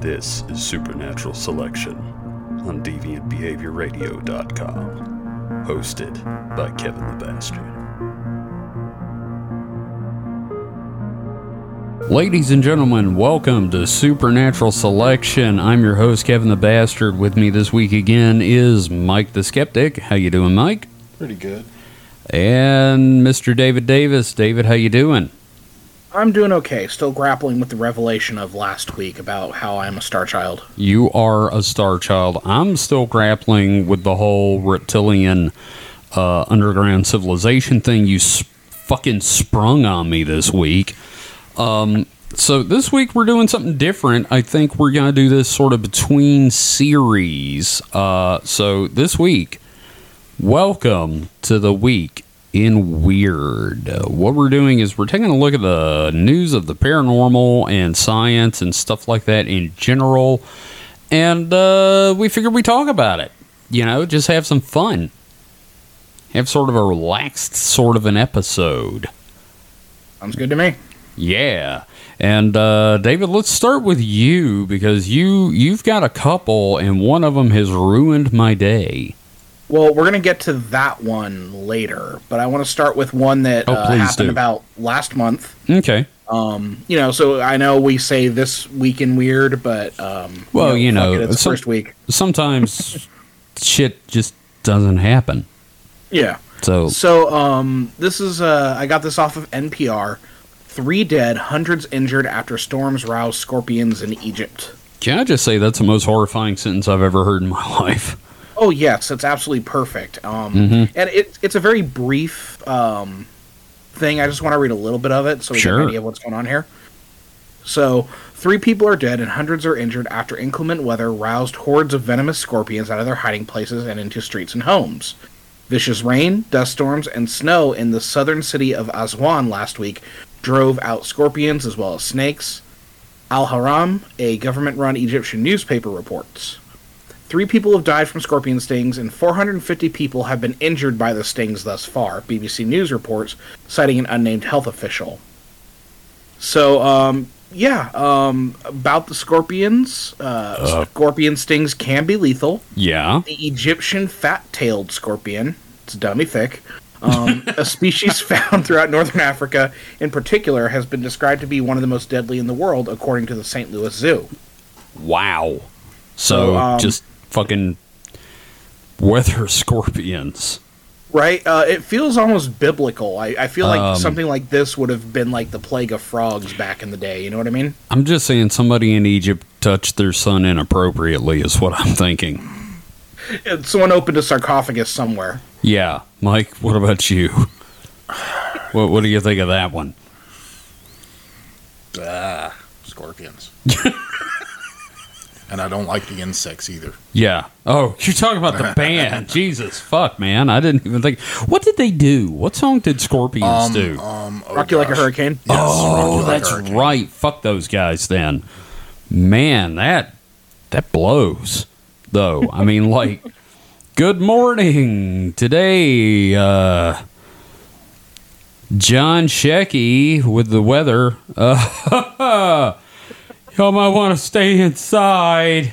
This is Supernatural Selection on DeviantBehaviorRadio.com, hosted by Kevin the Bastard. Ladies and gentlemen, welcome to Supernatural Selection. I'm your host, Kevin the Bastard. With me this week again is Mike the Skeptic. How you doing, Mike? Pretty good. And Mr. David Davis. David, how you doing? I'm doing okay. Still grappling with the revelation of last week about how I'm a star child. You are a star child. I'm still grappling with the whole reptilian uh, underground civilization thing you s- fucking sprung on me this week. Um, so this week we're doing something different. I think we're gonna do this sort of between series. Uh, so this week, welcome to the week in weird. Uh, what we're doing is we're taking a look at the news of the paranormal and science and stuff like that in general, and uh, we figured we talk about it. You know, just have some fun. Have sort of a relaxed sort of an episode. Sounds good to me. Yeah. And uh, David, let's start with you because you you've got a couple, and one of them has ruined my day. Well, we're gonna get to that one later, but I want to start with one that Oh, uh, happened do. about last month. Okay. Um, you know, so I know we say this week in weird, but um, Well, you know, fuck it, it's some- first week. Sometimes shit just doesn't happen. Yeah. So So um, this is uh, I got this off of NPR. Three dead, hundreds injured after storms rouse scorpions in Egypt. can I just say that's the most horrifying sentence I've ever heard in my life? Oh yes, it's absolutely perfect. Um, Mhm. and it, it's a very brief um, thing. I just want to read a little bit of it so we get an idea of what's going on here. So, three people are dead and hundreds are injured after inclement weather roused hordes of venomous scorpions out of their hiding places and into streets and homes. Vicious rain, dust storms, and snow in the southern city of Aswan last week drove out scorpions as well as snakes. Al Ahram, a government run Egyptian newspaper, reports. Three people have died from scorpion stings, and 450 people have been injured by the stings thus far, BBC News reports, citing an unnamed health official. So, um, yeah, um, about the scorpions. Uh, Scorpion stings can be lethal. Yeah. The Egyptian fat tailed scorpion, it's dummy thick, um, a species found throughout northern Africa in particular, has been described to be one of the most deadly in the world, according to the St. Louis Zoo. Wow. So So, um, just fucking weather scorpions. Right? Uh, it feels almost biblical. I, I feel like Um, something like this would have been like the plague of frogs back in the day. You know what I mean? I'm just saying somebody in Egypt touched their son inappropriately is what I'm thinking. Someone opened a sarcophagus somewhere. Yeah, Mike. What about you? What What do you think of that one? Ah, scorpions. and I don't like the insects either. Yeah. Oh, you're talking about the band. Jesus, fuck, man. I didn't even think. What did they do? What song did Scorpions do? Um, oh Rock you like a hurricane. Yes, oh, Like that's Hurricane. right. Fuck those guys then. Man, that that blows. Though. I mean, like, good morning. Today, uh, John Shecky with the weather. Uh, y'all might want to stay inside.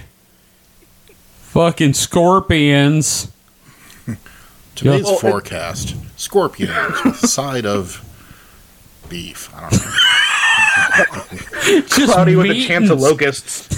Fucking scorpions. Today's Well, it- forecast: scorpions with a side of beef. I don't know. Just Cloudy with a chance of locusts.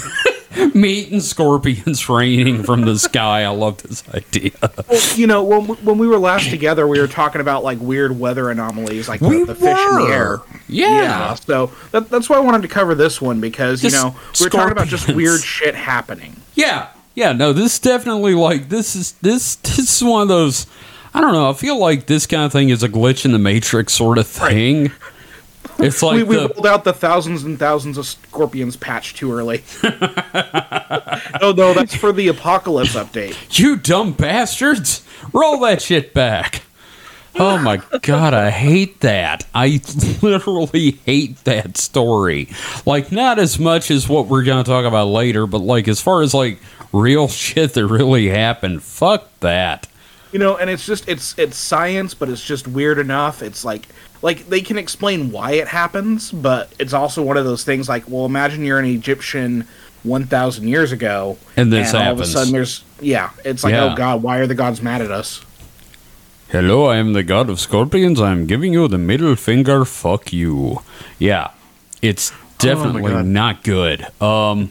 Meat and scorpions raining from the sky. I love this idea. Well, you know, when, we- when we were last together, we were talking about like weird weather anomalies, like the, We the fish in the air. Yeah. So that, that's why I wanted to cover this one because you know we were talking about just weird shit happening. Yeah, yeah. No, this is definitely like this is this this is one of those. I don't know. I feel like this kind of thing is a glitch in the matrix sort of thing. It's like we, we the, rolled out the thousands and thousands of scorpions patch too early. no, no, that's for the apocalypse update. you dumb bastards. Roll that shit back. Oh my god, I hate that. I literally hate that story. Like not as much as what we're going to talk about later, but like as far as like real shit that really happened, fuck that. You know, and it's just it's it's science, but it's just weird enough. It's like like they can explain why it happens, but it's also one of those things like, well, imagine you're an Egyptian 1,000 years ago. And this all of a sudden there's, yeah, it's like, Yeah. oh God, why are the gods mad at us? Hello, I am the god of scorpions. I am giving you the middle finger. Fuck you. Yeah, it's definitely God. not good. Um,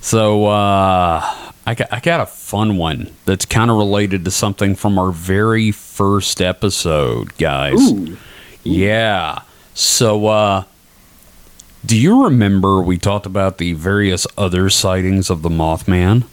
so uh, I got I got a fun one that's kind of related to something from our very first episode, guys. Ooh. Yeah. So, uh, do you remember we talked about the various other sightings of the Mothman?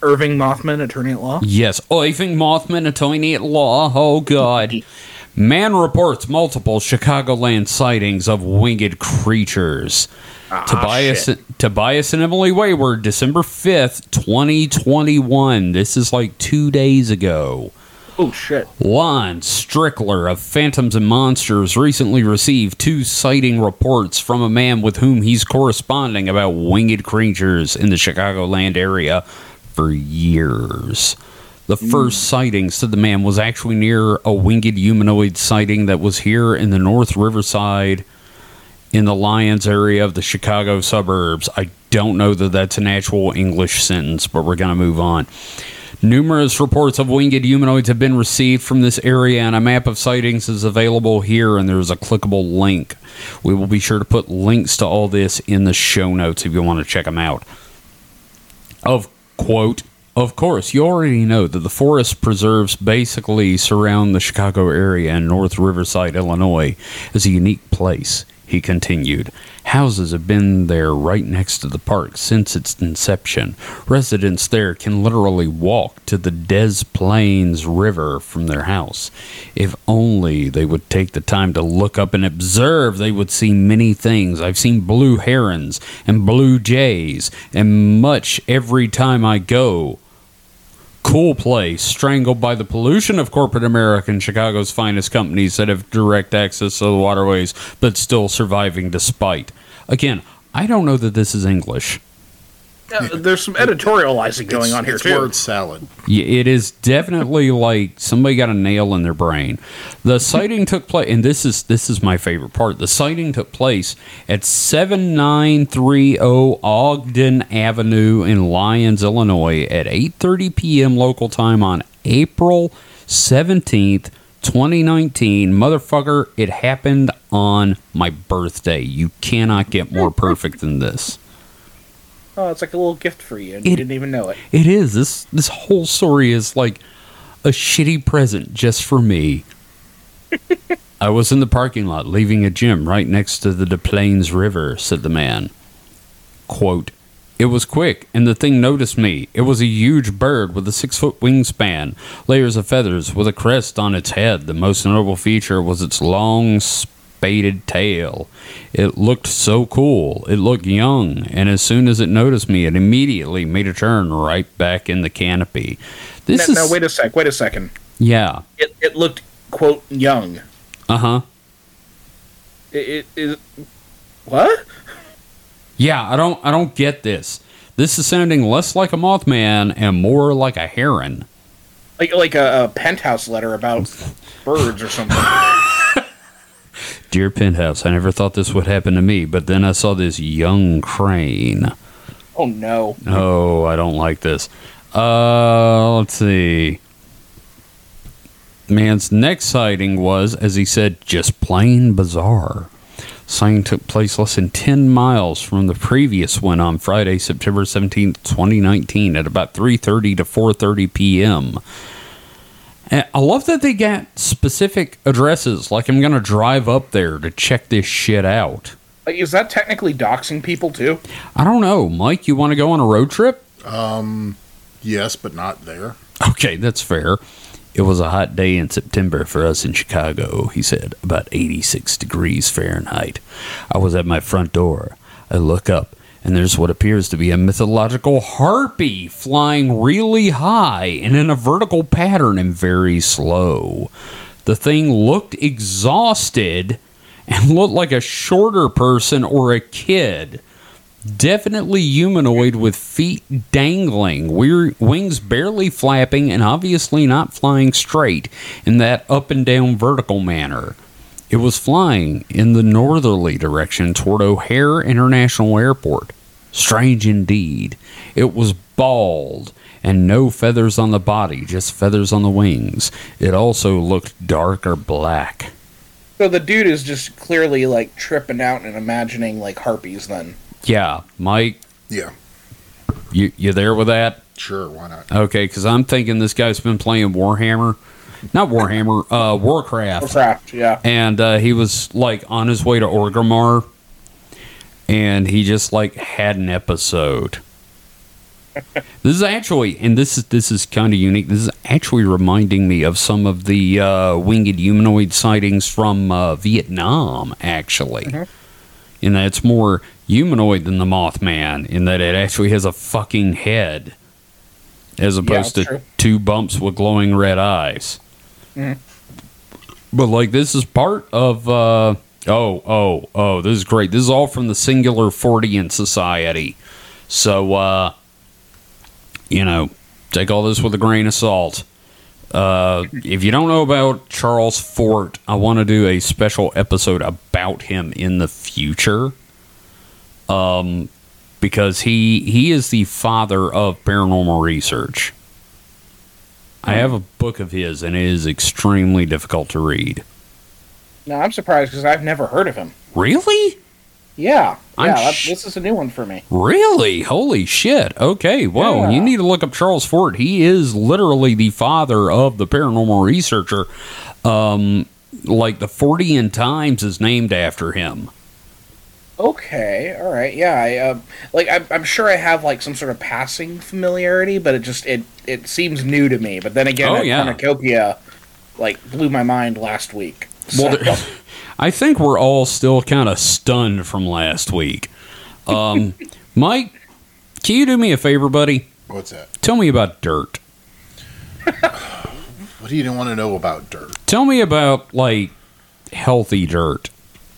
Irving Mothman, attorney at law. Yes. Irving Mothman, attorney at law. Oh, God. Man reports multiple Chicagoland sightings of winged creatures. Ah, Tobias, shit. Tobias and Emily Wayland, December 5th, 2021. This is like two days ago. Oh shit. Lon Strickler of Phantoms and Monsters recently received two sighting reports from a man with whom he's corresponding about winged creatures in the Chicagoland area for years. The hmm. first sighting, said the man, was actually near a winged humanoid sighting that was here in the North Riverside in the Lyons area of the Chicago suburbs. I don't know that that's an actual English sentence, but we're going to move on. Numerous reports of winged humanoids have been received from this area, and a map of sightings is available here, and there's a clickable link. We will be sure to put links to all this in the show notes if you want to check them out. Of quote, of course, you already know that the forest preserves basically surround the Chicago area and North Riverside, Illinois, is a unique place. He continued. Houses have been there right next to the park since its inception. Residents there can literally walk to the Des Plaines River from their house. If only they would take the time to look up and observe, they would see many things. I've seen blue herons and blue jays, and much every time I go cool place, strangled by the pollution of corporate America and Chicago's finest companies that have direct access to the waterways, but still surviving despite. Again, I don't know that this is English. Uh, there's some editorializing going It's- on here it's too. word salad. Yeah, It is definitely like somebody got a nail in their brain. The sighting took place, and this is this is my favorite part. The sighting took place at seven nine three zero Ogden Avenue in Lyons, Illinois, at eight thirty p.m. local time on April seventeenth. 2019, motherfucker, it happened on my birthday. You cannot get more perfect than this. Oh, it's like a little gift for you, and you didn't even know it. It is. This this whole story is like a shitty present just for me. I was in the parking lot leaving a gym right next to the Des Plaines River, said the man. Quote, it was quick, and the thing noticed me. It was a huge bird with a six foot wingspan, layers of feathers, with a crest on its head. The most notable feature was its long, spaded tail. It looked so cool. It looked young, and as soon as it noticed me, it immediately made a turn right back in the canopy. This Now, is now, wait a sec. Wait a second. yeah, It, it looked quote young. uh huh. It, it is what? Yeah, I don't I don't get this. This is sounding less like a Mothman and more like a heron. Like like a, a penthouse letter about birds or something. Dear Penthouse, I never thought this would happen to me, but then I saw this young crane. Oh no. Oh, I don't like this. Uh, let's see. Man's next sighting was, as he said, just plain bizarre. Sighting took place less than 10 miles from the previous one on Friday, September 17th, 2019 at about 3.30 to 4.30 p.m. And I love that they got specific addresses. Like, I'm going to drive up there to check this shit out. Like, is that technically doxing people too? I don't know. Mike, you want to go on a road trip? Um, yes, but not there. Okay, that's fair. It was a hot day in September for us in Chicago, he said, about 86 degrees Fahrenheit. I was at my front door. I look up, and there's what appears to be a mythological harpy flying really high and in a vertical pattern and very slow. The thing looked exhausted and looked like a shorter person or a kid definitely humanoid with feet dangling, weir- wings barely flapping, and obviously not flying straight in that up and down vertical manner. It was flying in the northerly direction toward O'Hare International Airport. Strange indeed. It was bald and no feathers on the body, just feathers on the wings. It also looked dark or black. So the dude is just clearly like tripping out and imagining like harpies. Then Yeah, Mike, Yeah, you you there with that? sure. Why not? Okay, because I'm thinking this guy's been playing Warhammer, not Warhammer, uh, Warcraft. Warcraft, yeah. and uh, he was like on his way to Orgrimmar, and he just like had an episode. this is actually, and this is this is kind of unique. This is actually reminding me of some of the uh, winged humanoid sightings from uh, Vietnam. Actually, in that it's more humanoid than the Mothman, in that it actually has a fucking head, as opposed to true. two bumps with glowing red eyes. But like this is part of uh oh oh oh this is great. This is all from the Singular Fortean Society. So uh you know, take all this with a grain of salt. Uh if you don't know about Charles Fort, I want to do a special episode about him in the future. Um because he he is the father of paranormal research. I have a book of his and it is extremely difficult to read. No, I'm surprised because I've never heard of him. Really? Yeah, I'm yeah. that- sh- this is a new one for me. Really? Holy shit. Okay. Whoa. Yeah. You need to look up Charles Fort. He is literally the father of the paranormal researcher. Um, like the Fortean Times is named after him. Okay, all right, yeah. I uh, like. I'm, I'm sure I have like some sort of passing familiarity, but it just it it seems new to me. But then again, Oh, that yeah. cornucopia like blew my mind last week. Well, So- there- I think we're all still kind of stunned from last week. Um, Mike, can you do me a favor, buddy? What's that? Tell me about dirt. What do you want to know about dirt? Tell me about like healthy dirt.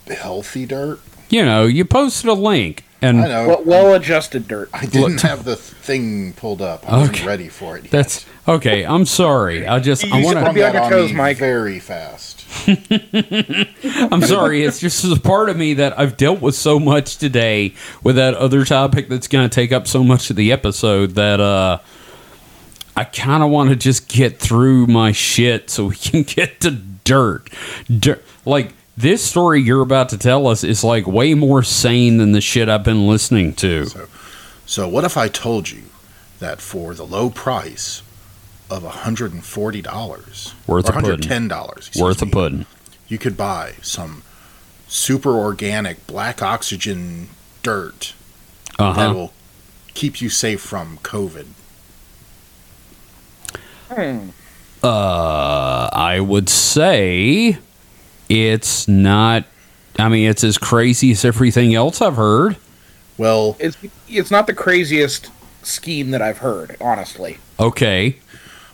Healthy dirt? You know, you posted a link, and I know. well, well-adjusted dirt. I didn't have the thing pulled up. I wasn't Okay. ready for it. Yet. that's okay. I'm sorry. I just I You want should to. be on that your toes, me Mike. Very fast. I'm sorry. It's just a part of me that I've dealt with so much today with that other topic that's going to take up so much of the episode that uh, I kind of want to just get through my shit so we can get to dirt. Dirt. Like this story you're about to tell us is like way more sane than the shit I've been listening to. So what if I told you that for the low price of $140 Worth or a pudding. $110 Worth a me, pudding. you could buy some super organic black oxygen dirt Uh that will keep you safe from COVID. Hmm. Uh, I would say it's not. I mean, it's as crazy as everything else I've heard. Well, It's it's not the craziest scheme that I've heard, honestly. Okay.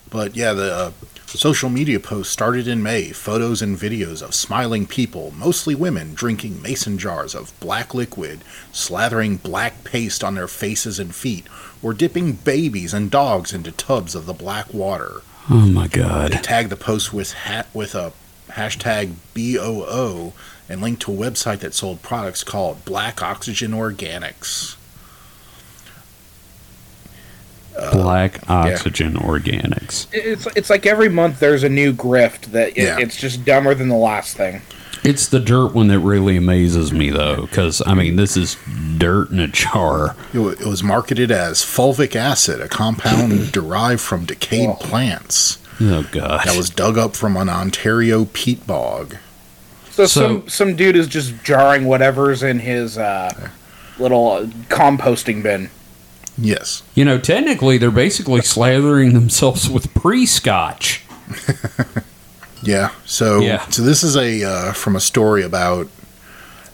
But yeah, the uh, social media post started in May. Photos and videos of smiling people, mostly women, drinking mason jars of black liquid, slathering black paste on their faces and feet, or dipping babies and dogs into tubs of the black water. Oh my They god. tagged the post with hat with a hashtag BOO and linked to a website that sold products called Black Oxygen Organics. Uh, Black oxygen organics. It's it's like every month there's a new grift that it, Yeah. it's just dumber than the last thing. It's the dirt one that really amazes me, though, because I mean, this is dirt in a jar. It wa- it was marketed as fulvic acid, a compound derived from decayed Oh. plants Oh god. that was dug up from an Ontario peat bog. So, So- some some dude is just jarring whatever's in his uh, little uh, composting bin. Yes. You know, technically, they're basically slathering themselves with pre-scotch. Yeah. So Yeah. so this is a uh, from a story about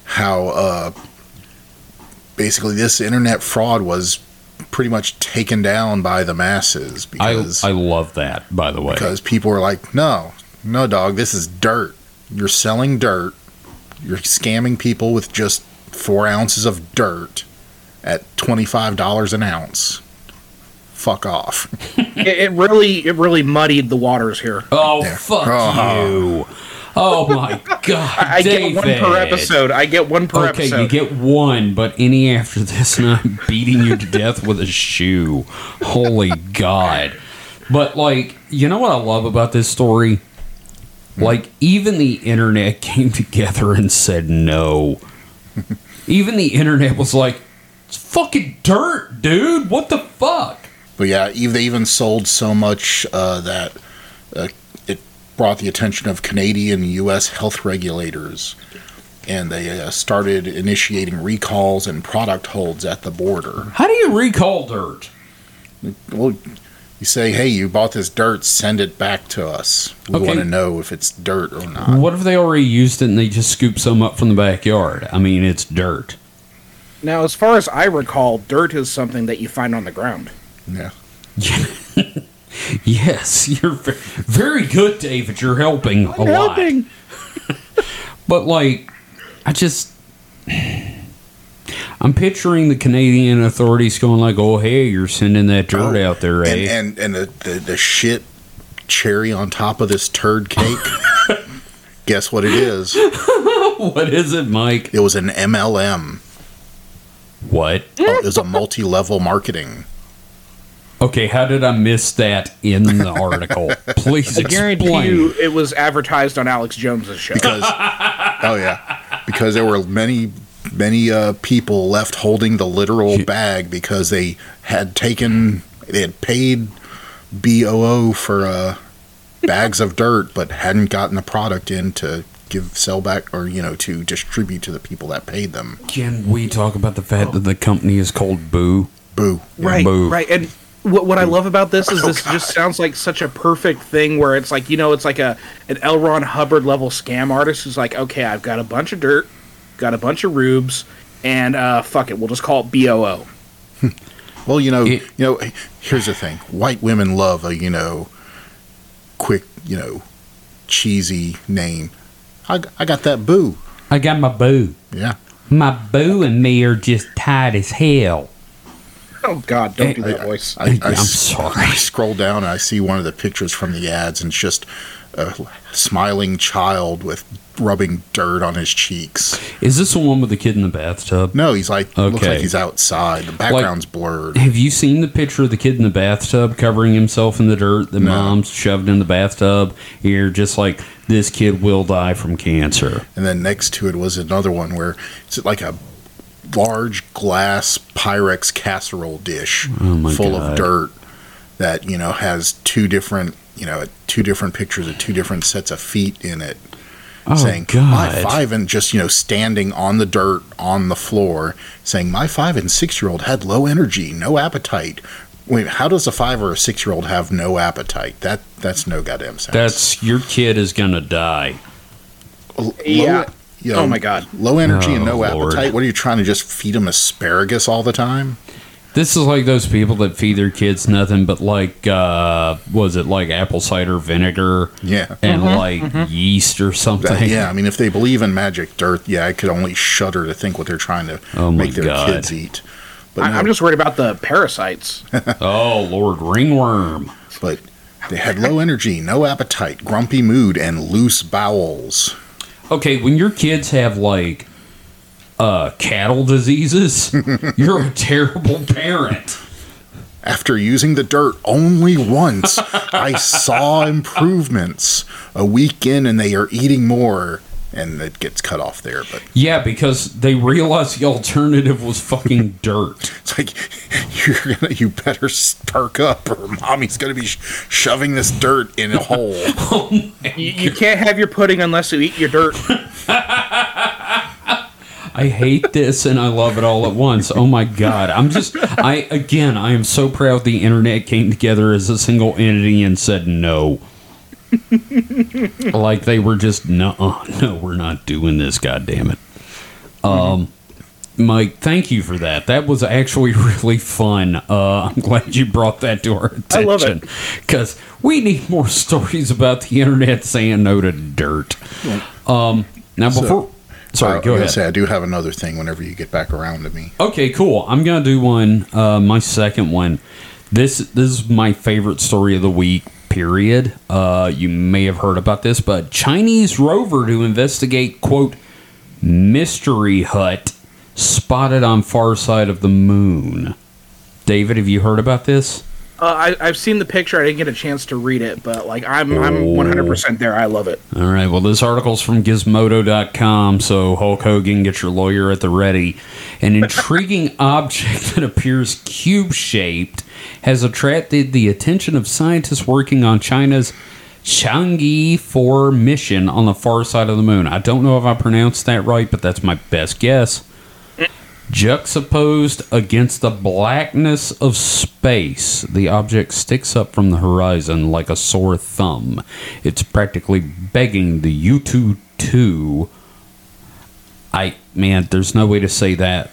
how uh, basically this internet fraud was pretty much taken down by the masses I because I love that, by the way. because people were like, no, no, dog, this is dirt. You're selling dirt. You're scamming people with just four ounces of dirt at twenty five dollars an ounce. Fuck off. it, it really it really muddied the waters here. Oh Yeah. fuck Oh. you! Oh my god, I David. get one per episode. I get one per Okay, episode. Okay, you get one, but any after this, and I'm beating you to death with a shoe. Holy God. But, like, you know what I love about this story? Like, even the internet came together and said no. even the internet was like, it's fucking dirt, dude. What the fuck? But yeah, they even sold so much uh, that uh, it brought the attention of Canadian and U.S. health regulators, and they uh, started initiating recalls and product holds at the border. How do you recall dirt? Well, you say, "Hey, you bought this dirt. Send it back to us. We Okay. want to know if it's dirt or not." What if they already used it and they just scoop some up from the backyard? I mean, it's dirt. now, as far as I recall, dirt is something that you find on the ground. Yeah. Yes, you're very good, David. You're helping a lot. But like, I just, I'm picturing the Canadian authorities going like, "Oh, hey, you're sending that dirt Oh, out there, eh?" And and, and the, the the shit cherry on top of this turd cake. Guess what it is? what is it, Mike? It was an MLM. What? Oh, it was a multi-level marketing. Okay, how did I miss that in the article? Please I guarantee you, it was advertised on Alex Jones's show. because oh yeah because there were many many uh, people left holding the literal bag because they had taken they had paid boo for uh, bags of dirt but hadn't gotten the product in to give sell back or you know to distribute to the people that paid them Can we talk about the fact that the company is called Boo? boo right, Boo. right. And what, what I love about this is Oh, this just sounds like such a perfect thing where it's like, you know, it's like a an L. Ron Hubbard level scam artist who's like, okay, I've got a bunch of dirt, got a bunch of rubes, and uh, fuck it, we'll just call it BOO. well you know It- you know here's the thing white women love a you know quick you know cheesy name I I got that boo I got my boo. yeah My boo and me are just tight as hell. Oh God, don't do I- that voice. I, I I'm s- sorry. I scroll down and I see one of the pictures from the ads, and it's just a smiling child with rubbing dirt on his cheeks. Is this the one with the kid in the bathtub? No, he's like looks like he's outside. The background's blurred. Have you seen the picture of the kid in the bathtub covering himself in the dirt? The No. mom's shoved in the bathtub. You're just like, this kid will die from cancer. And then next to it was another one where it's like a large glass Pyrex casserole dish Oh full God. of dirt that you know has two different you know two different pictures of two different sets of feet in it. Oh, saying God. my five and just you know standing on the dirt on the floor saying my five and six year old had low energy no appetite wait how does a five or a six year old have no appetite that that's no goddamn sense That's your kid is gonna die. L- Yeah. Low, you know, Oh my God. low energy and Oh, no Lord. appetite what are you trying to just feed them asparagus all the time This is like those people that feed their kids nothing but like, uh, was it like apple cider vinegar yeah and like yeast or something? That- yeah i mean if they believe in magic dirt yeah i could only shudder to think what they're trying to Oh make their God. kids eat but I, no, I'm just worried about the parasites. Oh Lord, ringworm. but they had low energy no appetite grumpy mood and loose bowels Okay, when your kids have like uh cattle diseases, you're a terrible parent. After using the dirt only once, I saw improvements. A week in, and they are eating more, and it gets cut off there. But Yeah, because they realized the alternative was fucking dirt. it's like you're gonna, you better perk up, or mommy's gonna be sh- shoving this dirt in a hole. Oh you, you can't have your pudding unless you eat your dirt. I hate this and I love it all at once. Oh my god. I'm just I again I am so proud the internet came together as a single entity and said no. Like they were just no no, we're not doing this, god damn it. Um Mike, thank you for that. That was actually really fun. Uh, I'm glad you brought that to our attention. I love it. Because we need more stories about the internet saying no to dirt. Um, now, So- before. sorry, I- go ahead. Say I do have another thing. Whenever you get back around to me, Okay, cool. I'm gonna do one. Uh, my second one. This this is my favorite story of the week. Period. Uh, you may have heard about this, but Chinese rover to investigate quote mystery hut spotted on far side of the moon. David, have you heard about this? Uh, I, I've seen the picture. I didn't get a chance to read it, but like I'm I'm Oh. 100% there. I love it. All right. Well, this article's from Gizmodo.com, so Hulk Hogan, get your lawyer at the ready. An intriguing object that appears cube shaped has attracted the attention of scientists working on China's Chang'e 4 mission on the far side of the moon. I don't know if I pronounced that right, but that's my best guess. Juxtaposed against the blackness of space, the object sticks up from the horizon like a sore thumb. It's practically begging the Yutu 2 I, man, there's no way to say that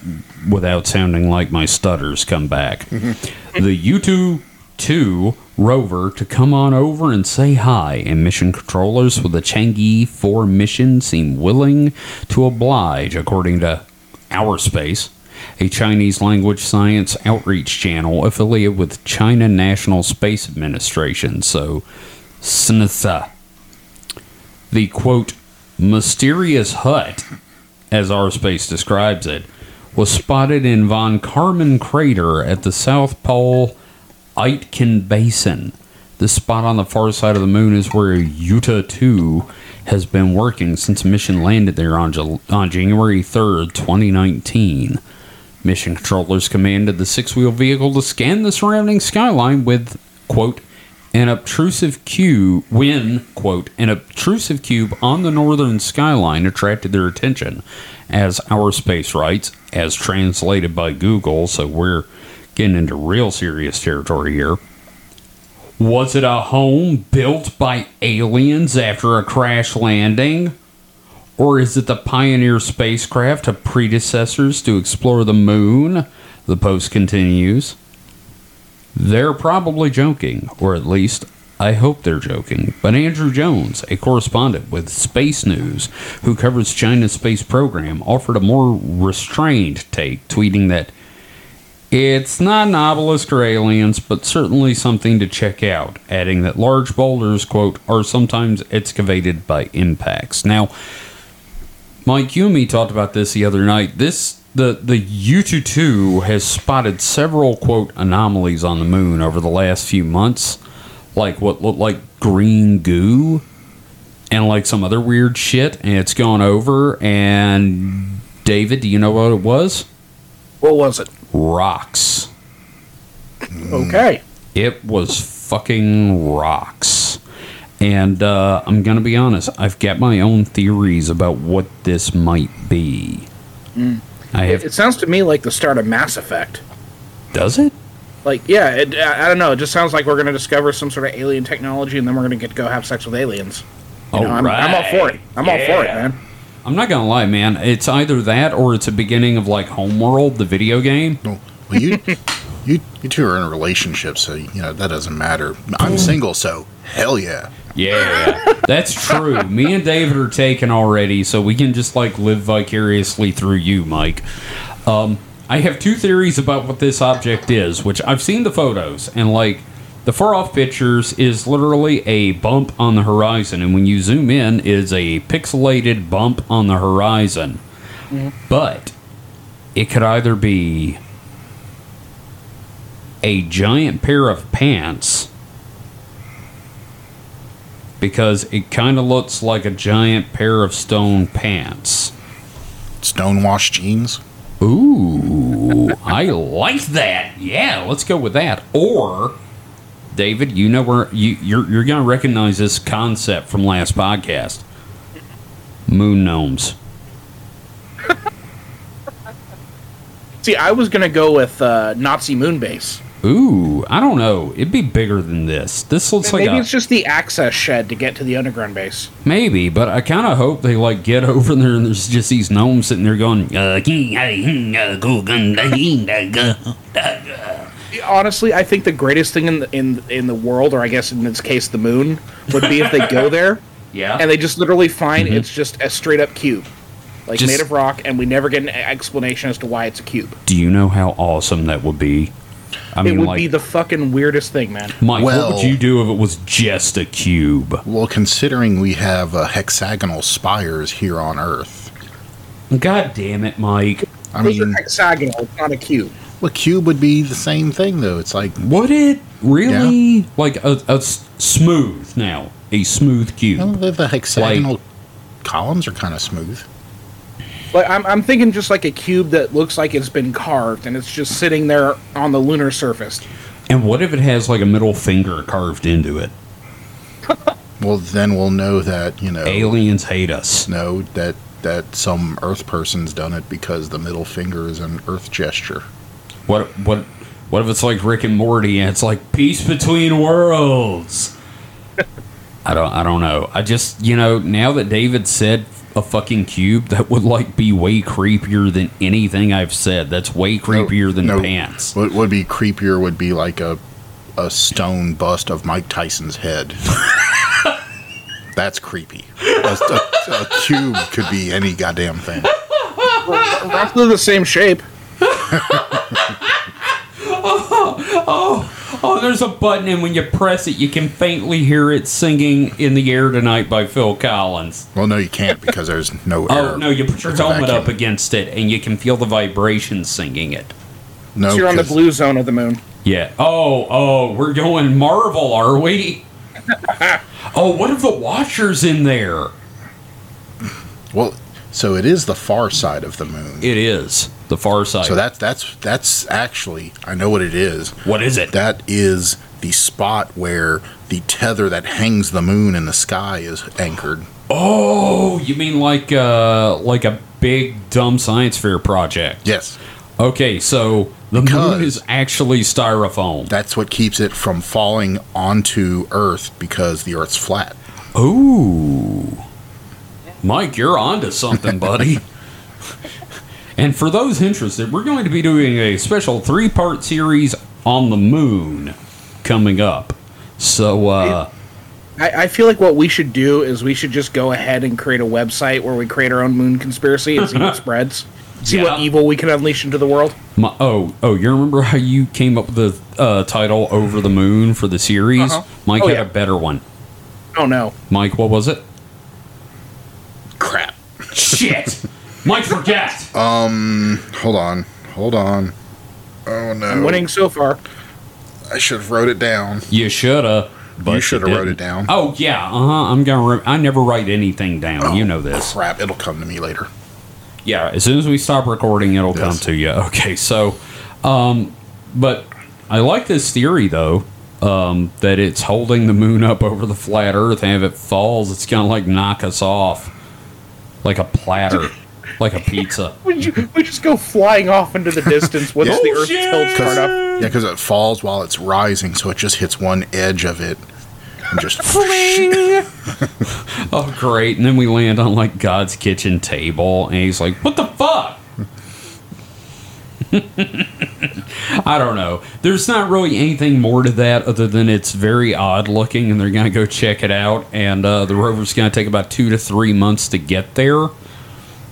without sounding like my stutters come back. the Yutu 2 rover to come on over and say hi, and mission controllers with the Chang'e 4 mission seem willing to oblige, according to Our Space, a Chinese language science outreach channel affiliated with China National Space Administration, so SNSA. The quote, mysterious hut, as Our Space describes it, was spotted in Von Karman crater at the South Pole Aitken Basin. The spot on the far side of the moon is where Yutu 2 has been working since mission landed there on, on January 3rd, 2019. Mission controllers commanded the six wheel vehicle to scan the surrounding skyline with, quote, an obtrusive cube when quote an obtrusive cube on the northern skyline attracted their attention as our space writes as translated by google so we're getting into real serious territory here was it a home built by aliens after a crash landing or is it the pioneer spacecraft of predecessors to explore the moon the post continues they're probably joking, or at least I hope they're joking. But Andrew Jones, a correspondent with Space News who covers China's space program, offered a more restrained take, tweeting that it's not an obelisk or aliens, but certainly something to check out, adding that large boulders, quote, are sometimes excavated by impacts. Now, Mike, me talked about this the other night. This the the Yutu 2 has spotted several quote anomalies on the moon over the last few months, like what looked like green goo and like some other weird shit, and it's gone over. And David, do you know what it was? What was it? Rocks. Okay. It was fucking rocks. And uh, I'm going to be honest, I've got my own theories about what this might be. I It, have. it sounds to me like the start of Mass Effect. Does it? Like, yeah, it, I, I don't know. It just sounds like we're going to discover some sort of alien technology, and then we're going to get to go have sex with aliens. You know, I'm, I'm all for it. I'm all for it, man. I'm not to lie, man. It's either that or it's a beginning of like Homeworld, the video game. Well, you, you, you two are in a relationship, so you know that doesn't matter. I'm single, so hell yeah. Yeah, that's true. Me and David are taken already, so we can just like live vicariously through you, Mike. Um, I have two theories about what this object is, which I've seen the photos, and like the far off pictures is literally a bump on the horizon, and when you zoom in, is a pixelated bump on the horizon. But it could either be a giant pair of pants because it kind of looks like a giant pair of stone pants. Stonewashed jeans. Ooh, I like that. Yeah, let's go with that. Or, David, you know where you you're you're gonna recognize this concept from last podcast. Moon gnomes. See, I was going to go with uh, Nazi moon base. Ooh, I don't know. It'd be bigger than this. This looks like Maybe it's just the access shed to get to the underground base. maybe, but I kind of hope they like get over there and there's just these gnomes sitting there going. Honestly, I think the greatest thing in the, in in the world, or I guess in this case, the moon, would be if they go there yeah. and they just literally find it's just a straight up cube, like Just- made of rock, and we never get an explanation as to why it's a cube. Do you know how awesome that would be? I it mean, would like, be the fucking weirdest thing, man. Mike, what would you do if it was just a cube? Well, considering we have uh, hexagonal spires here on Earth, God damn it, Mike. I Those mean, are hexagonal, not a cube. A cube would be the same thing, though. It's like, Would it really? Like a smooth now, a smooth cube. know, the, the hexagonal columns are kind of smooth. But I'm, I'm thinking just like a cube that looks like it's been carved and it's just sitting there on the lunar surface. And what if it has like a middle finger carved into it? Well, then we'll know that you know, Aliens hate us. know that that some Earth person's done it because the middle finger is an Earth gesture. What what what if it's like Rick and Morty and it's like peace between worlds? I don't I don't know. I just you know now that David said a fucking cube, that would like be way creepier than anything I've said. That's way creepier than No, pants. What would be creepier would be like a a stone bust of Mike Tyson's head. That's creepy. A, a- a cube could be any goddamn thing. Roughly the same shape. Oh, there's a button, and when you press it, you can faintly hear it singing "In the Air Tonight" by Phil Collins. Well, no, you can't because there's no oh, air. Oh no, you put your It's a helmet vacuum. up against it, and you can feel the vibrations singing it. No, So you're on the 'cause- blue zone of the moon. Yeah. Oh, oh, we're going Marvel, are we? oh, what if the Watchers in there? Well, so it is the far side of the moon. It is the Far Side. So that's that's that's actually I know what it is. what is it? That is the spot where the tether that hangs the moon in the sky is anchored. oh, you mean like uh like a big dumb science fair project? Yes, Okay, so the Because- moon is actually styrofoam. that's what keeps it from falling onto Earth because the Earth's flat. Ooh. Mike, you're onto something, buddy. and for those interested, we're going to be doing a special three part series on the moon coming up. So, uh, I, I feel like what we should do is we should just go ahead and create a website where we create our own moon conspiracy and see what spreads. See Yeah. what evil we can unleash into the world. my, oh, oh, you remember how you came up with the uh, title Over the Moon for the series? Uh-huh. Mike Oh, had yeah. a better one. Oh no. Mike, what was it? Crap. Shit! Mike, forget! Um, hold on. Hold on. Oh no. I'm winning so far. I should have wrote it down. You shoulda. But You shoulda wrote it down. Oh yeah, uh huh. I'm gonna. Re- I never write anything down. you know this. Crap, it'll come to me later. Yeah, as soon as we stop recording, it'll come to you. Okay, so, um, but I like this theory though, um, that it's holding the moon up over the flat Earth, and if it falls, it's gonna like knock us off, like a platter, like a pizza. We, ju- we just go flying off into the distance once Yeah. the Earth shit! tilts hard up. Yeah, because it falls while it's rising, so it just hits one edge of it and just. Oh, great! And then we land on like God's kitchen table, and he's like, "What the fuck?" I don't know. There's not really anything more to that other than it's very odd looking, and they're gonna go check it out. And uh, the rover's gonna take about two to three months to get there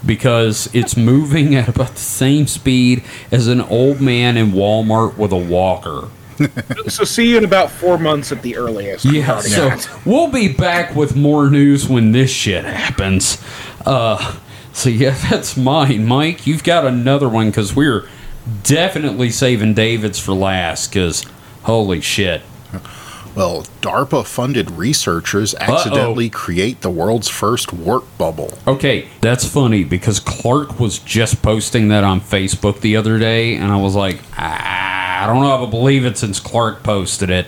because it's moving at about the same speed as an old man in Walmart with a walker. So see you in about four months at the earliest. Yeah, so that. we'll be back with more news when this shit happens. Uh, so yeah, that's mine, Mike. You've got another one because we're definitely saving David's for last. Because holy shit, Well, DARPA funded researchers accidentally create the world's first warp bubble. Okay, that's funny because Clark was just posting that on Facebook the other day, and I was like, "Ah, I don't know if I believe it since Clark posted it.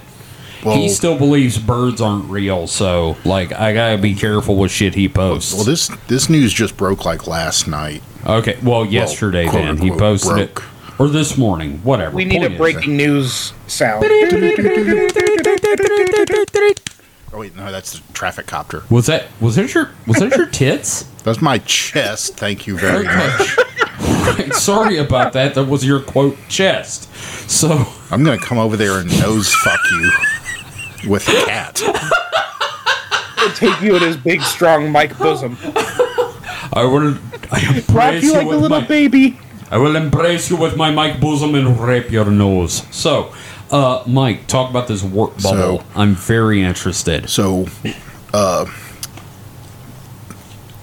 Well- he still believes birds aren't real, so like I gotta be careful with shit he posts. Well, this this news just broke like last night. okay, well, yesterday quote, then he posted broke. it, or this morning, whatever. we need a Point is- breaking news sound. Oh wait, no, that's the traffic copter. Was that was that your was that your tits? That's my chest. Thank you very Okay. much. Sorry about that. That was your quote chest. So. I'm gonna come over there and nose fuck you with a cat. He'll take you in his big, strong Mike bosom. I will I Rock embrace you you like a little my, baby. I will embrace you with my Mike bosom and rape your nose. So, uh, Mike, talk about this warp bubble. So- I'm very interested. So, uh,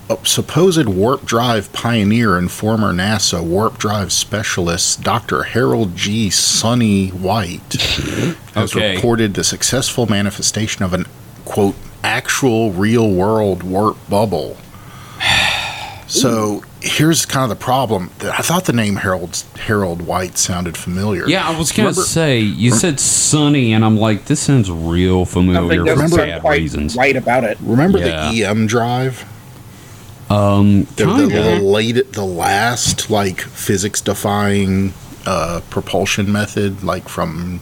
a supposed warp drive pioneer and former NASA warp drive specialist Dr. Harold G. Sonny White has Okay. reported the successful manifestation of an quote actual real world warp bubble. So here's kind of the problem. I thought the name Harold Harold White sounded familiar. Yeah, I was gonna Remember- say you said Sonny, and I'm like, this sounds real familiar Something for Remember- sound bad quite reasons. right about it. Remember Yeah. the EM drive? Um, the, the, the late the last like physics defying uh propulsion method like from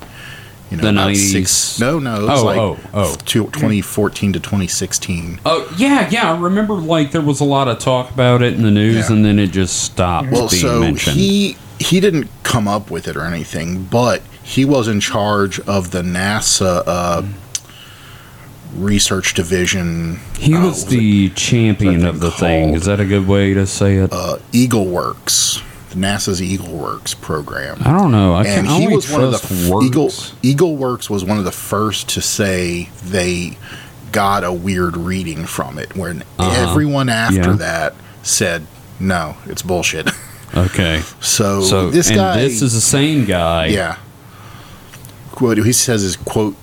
you know The 90s. six no no it was Oh, like oh, oh. 2014 to 2016 Oh yeah, yeah. I remember like there was a lot of talk about it in the news, Yeah. and then it just stopped well being so mentioned. he he didn't come up with it or anything but he was in charge of the nasa uh research division He uh, was the champion that of the thing thing. Is that a good way to say it? uh eagle works NASA's Eagle Works program. I don't know. I and he was one of the works. Eagle Eagle Works was one of the first to say they got a weird reading from it. When Uh-huh. everyone after Yeah. that said, "No, it's bullshit." Okay. so, So this guy, this is the same guy. yeah. What he says is, "quote."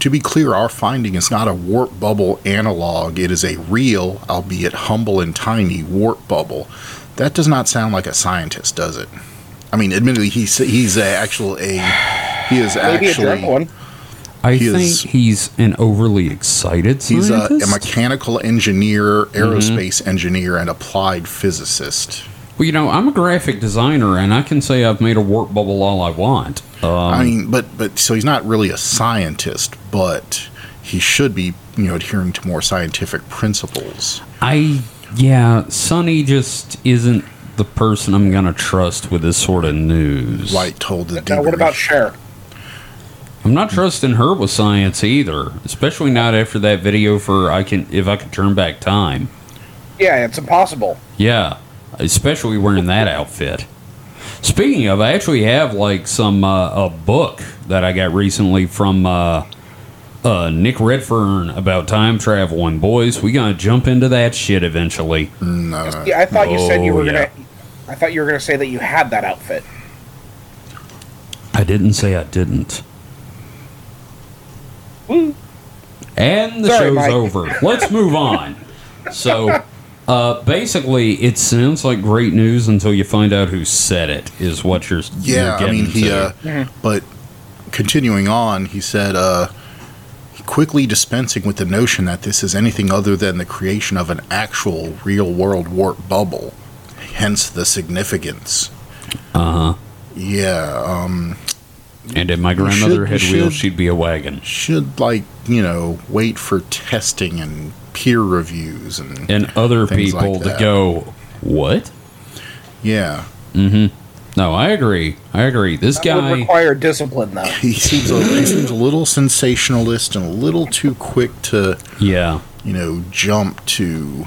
To be clear, our finding is not a warp bubble analog. It is a real, albeit humble and tiny, warp bubble. That does not sound like a scientist, does it? I mean, admittedly, he's he's a actual a he is Maybe a drunk one. I He think is- he's an overly excited he's a, scientist. a mechanical engineer, Mm-hmm. aerospace engineer, and applied physicist. well, you know, I'm a graphic designer, and I can say I've made a warp bubble all I want. Um, I mean, but but so he's not really a scientist, but he should be you know adhering to more scientific principles. I yeah, Sonny just isn't the person I'm gonna trust with this sort of news. White told the Now, what about debrief. Cher? I'm not trusting her with science either, especially not after that video for I can if I could turn back time. Yeah, it's impossible. Yeah, especially wearing that outfit. Speaking of, I actually have like some uh, a book that I got recently from uh, uh, Nick Redfern about time travel. And boys, we gonna jump into that shit eventually. No, Yeah, I thought you said you Oh, were yeah. gonna. I thought you were gonna say that you had that outfit. I didn't say I didn't. Woo. And the Sorry, show's Mike. over. Let's move on. So, uh, basically, it sounds like great news until you find out who said it. Is what you're yeah, you're I getting mean he. Uh, Mm-hmm. But continuing on, he said, uh, quickly dispensing with the notion that this is anything other than the creation of an actual real world warp bubble. Hence the significance. Uh huh. Yeah, um, And if my grandmother should- had you wheels, she'd be a wagon. should like you know wait for testing and peer reviews and And other Things like people to go, what? yeah. Mm-hmm. No, I agree. I agree. This That would guy. require discipline, though. He seems a, he seems a little sensationalist and a little too quick to Yeah. you know jump to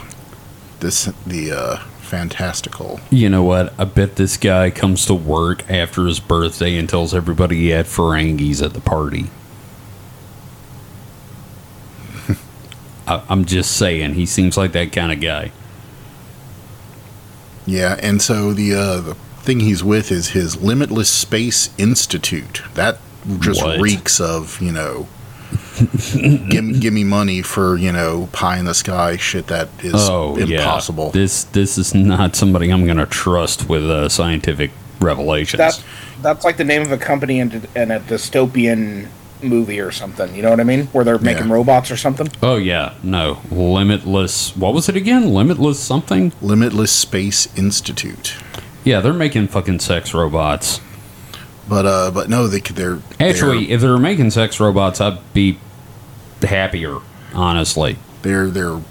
this the uh, fantastical. You know what? I bet this guy comes to work after his birthday and tells everybody he had Ferengis at the party. I, I'm just saying, he seems like that kind of guy. Yeah, and so the uh, the thing he's with is his Limitless Space Institute. That just What? reeks of you know. give, me- give me money for you know pie in the sky shit that is Oh, impossible. yeah. This this is not somebody I'm going to trust with uh, scientific revelations. That's that's like the name of a company in, in a dystopian movie or something. You know what I mean? Where they're making Yeah. robots or something. oh yeah, no, limitless. What was it again? Limitless something? Limitless Space Institute. Yeah, they're making fucking sex robots. But uh, but no, they they're Actually, if they're making sex robots, I'd be happier. Honestly, their their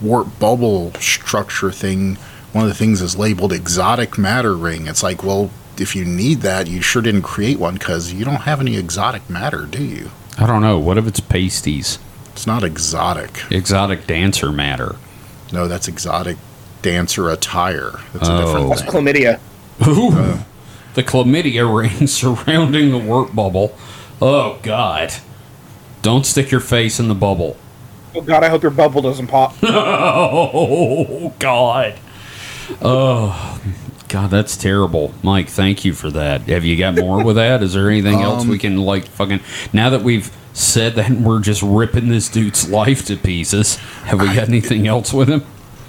warp bubble structure thing. One of the things is labeled exotic matter ring. It's like, well, if you need that, you sure didn't create one because you don't have any exotic matter, do you? I don't know. What if it's pasties? It's not exotic. Exotic dancer matter. No, that's exotic dancer attire. That's Oh. a different oh. That's thing. chlamydia. Ooh, uh, the chlamydia ring surrounding the work bubble. Oh God! Don't stick your face in the bubble. Oh God, I hope your bubble doesn't pop. Oh God! Oh God, that's terrible, Mike. Thank you for that. Have you got more with that? Is there anything else we um, can like fucking? Now that we've said that we're just ripping this dude's life to pieces, have we got anything else with him?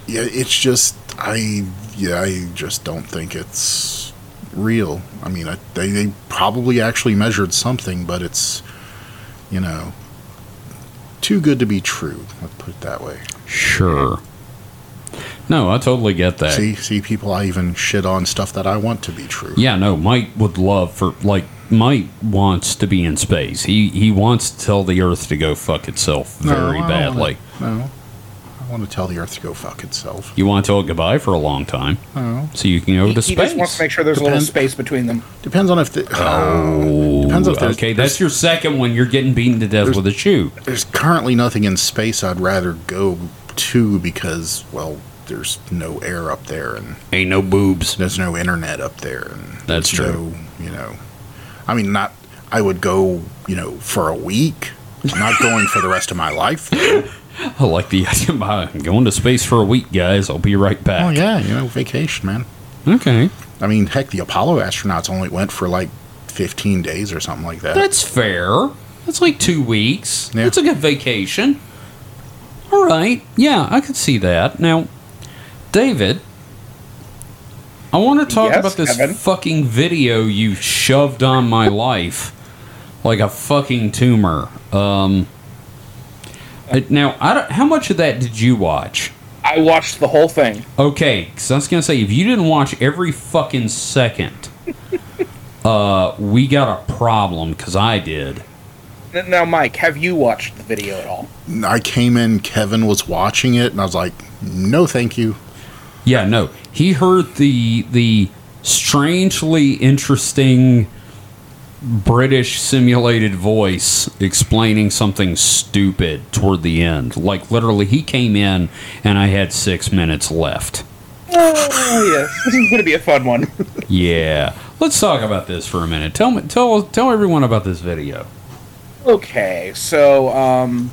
Yeah, it's just I yeah I just don't think it's real. I mean, I, they they probably actually measured something, but it's you know too good to be true. Let's put it that way. Sure. No, I totally get that. See, see, people, I even shit on stuff that I want to be true. Yeah, no, Mike would love for like Mike wants to be in space. He he wants to tell the Earth to go fuck itself No, very don't badly. no, want to tell the Earth to go fuck itself. You want to tell it goodbye for a long time, No, so you can go he to he space. just wants to make sure there's a Depends. little space between them. depends on if the, Oh, depends if there's, okay, that's your second one. You're getting beaten to death with a shoe. there's currently nothing in space I'd rather go to because well, there's no air up there and Ain't no boobs. there's no internet up there and That's there's true. no, you know i mean not i would go you know for a week not going for the rest of my life though. I like the idea. of uh, going to space for a week, guys. I'll be right back. oh yeah you know vacation man Okay, i mean heck the apollo astronauts only went for like 15 days or something like that that's fair. That's like two weeks. Yeah. That's a good vacation. All right. Yeah, I could see that. Now, David, I want to talk Yes, about this Kevin? fucking video you shoved on my life like a fucking tumor. Um, I- now, I don't, how much of that did you watch? I watched the whole thing. Okay, because I was gonna say if you didn't watch every fucking second, uh, we got a problem. Because I did. Now, Mike, have you watched the video at all? i came in kevin was watching it and i was like no thank you Yeah, no, he heard the the strangely interesting British simulated voice explaining something stupid toward the end. Like literally, he came in and I had six minutes left. Oh yes, this is going to be a fun one. Yeah, let's talk about this for a minute. Tell me, tell tell everyone about this video. Okay, so um,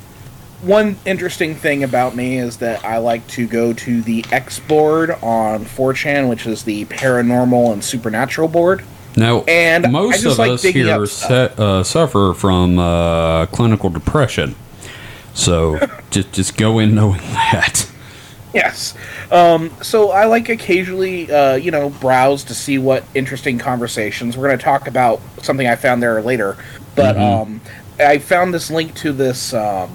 one interesting thing about me is that I like to go to the X board on 4chan, which is the paranormal and supernatural board. Now, And most of like us here se- uh, suffer from uh, clinical depression, so just just go in knowing that. Yes. Um, so I like occasionally, uh, you know, browse to see what interesting conversations. We're going to talk about something I found there later, but um, I found this link to this um,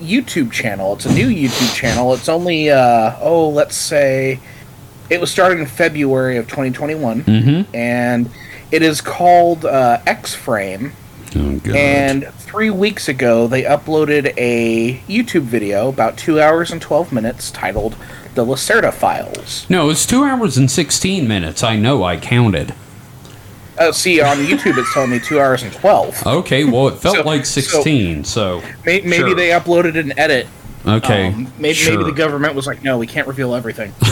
YouTube channel. It's a new YouTube channel. It's only, uh, oh, let's say, it was started in February of 2021, Mm-hmm. and it is called uh, X Frame. Oh. And three weeks ago, they uploaded a YouTube video about two hours and 12 minutes titled The Lacerta Files. no, it's two hours and sixteen minutes. I know. I counted. Uh, see, on YouTube, it's telling me two hours and 12. Okay, well, it felt So- like so- sixteen. So, May- maybe sure. they uploaded an edit. okay. Um, maybe, sure. maybe the government was like, no, we can't reveal everything.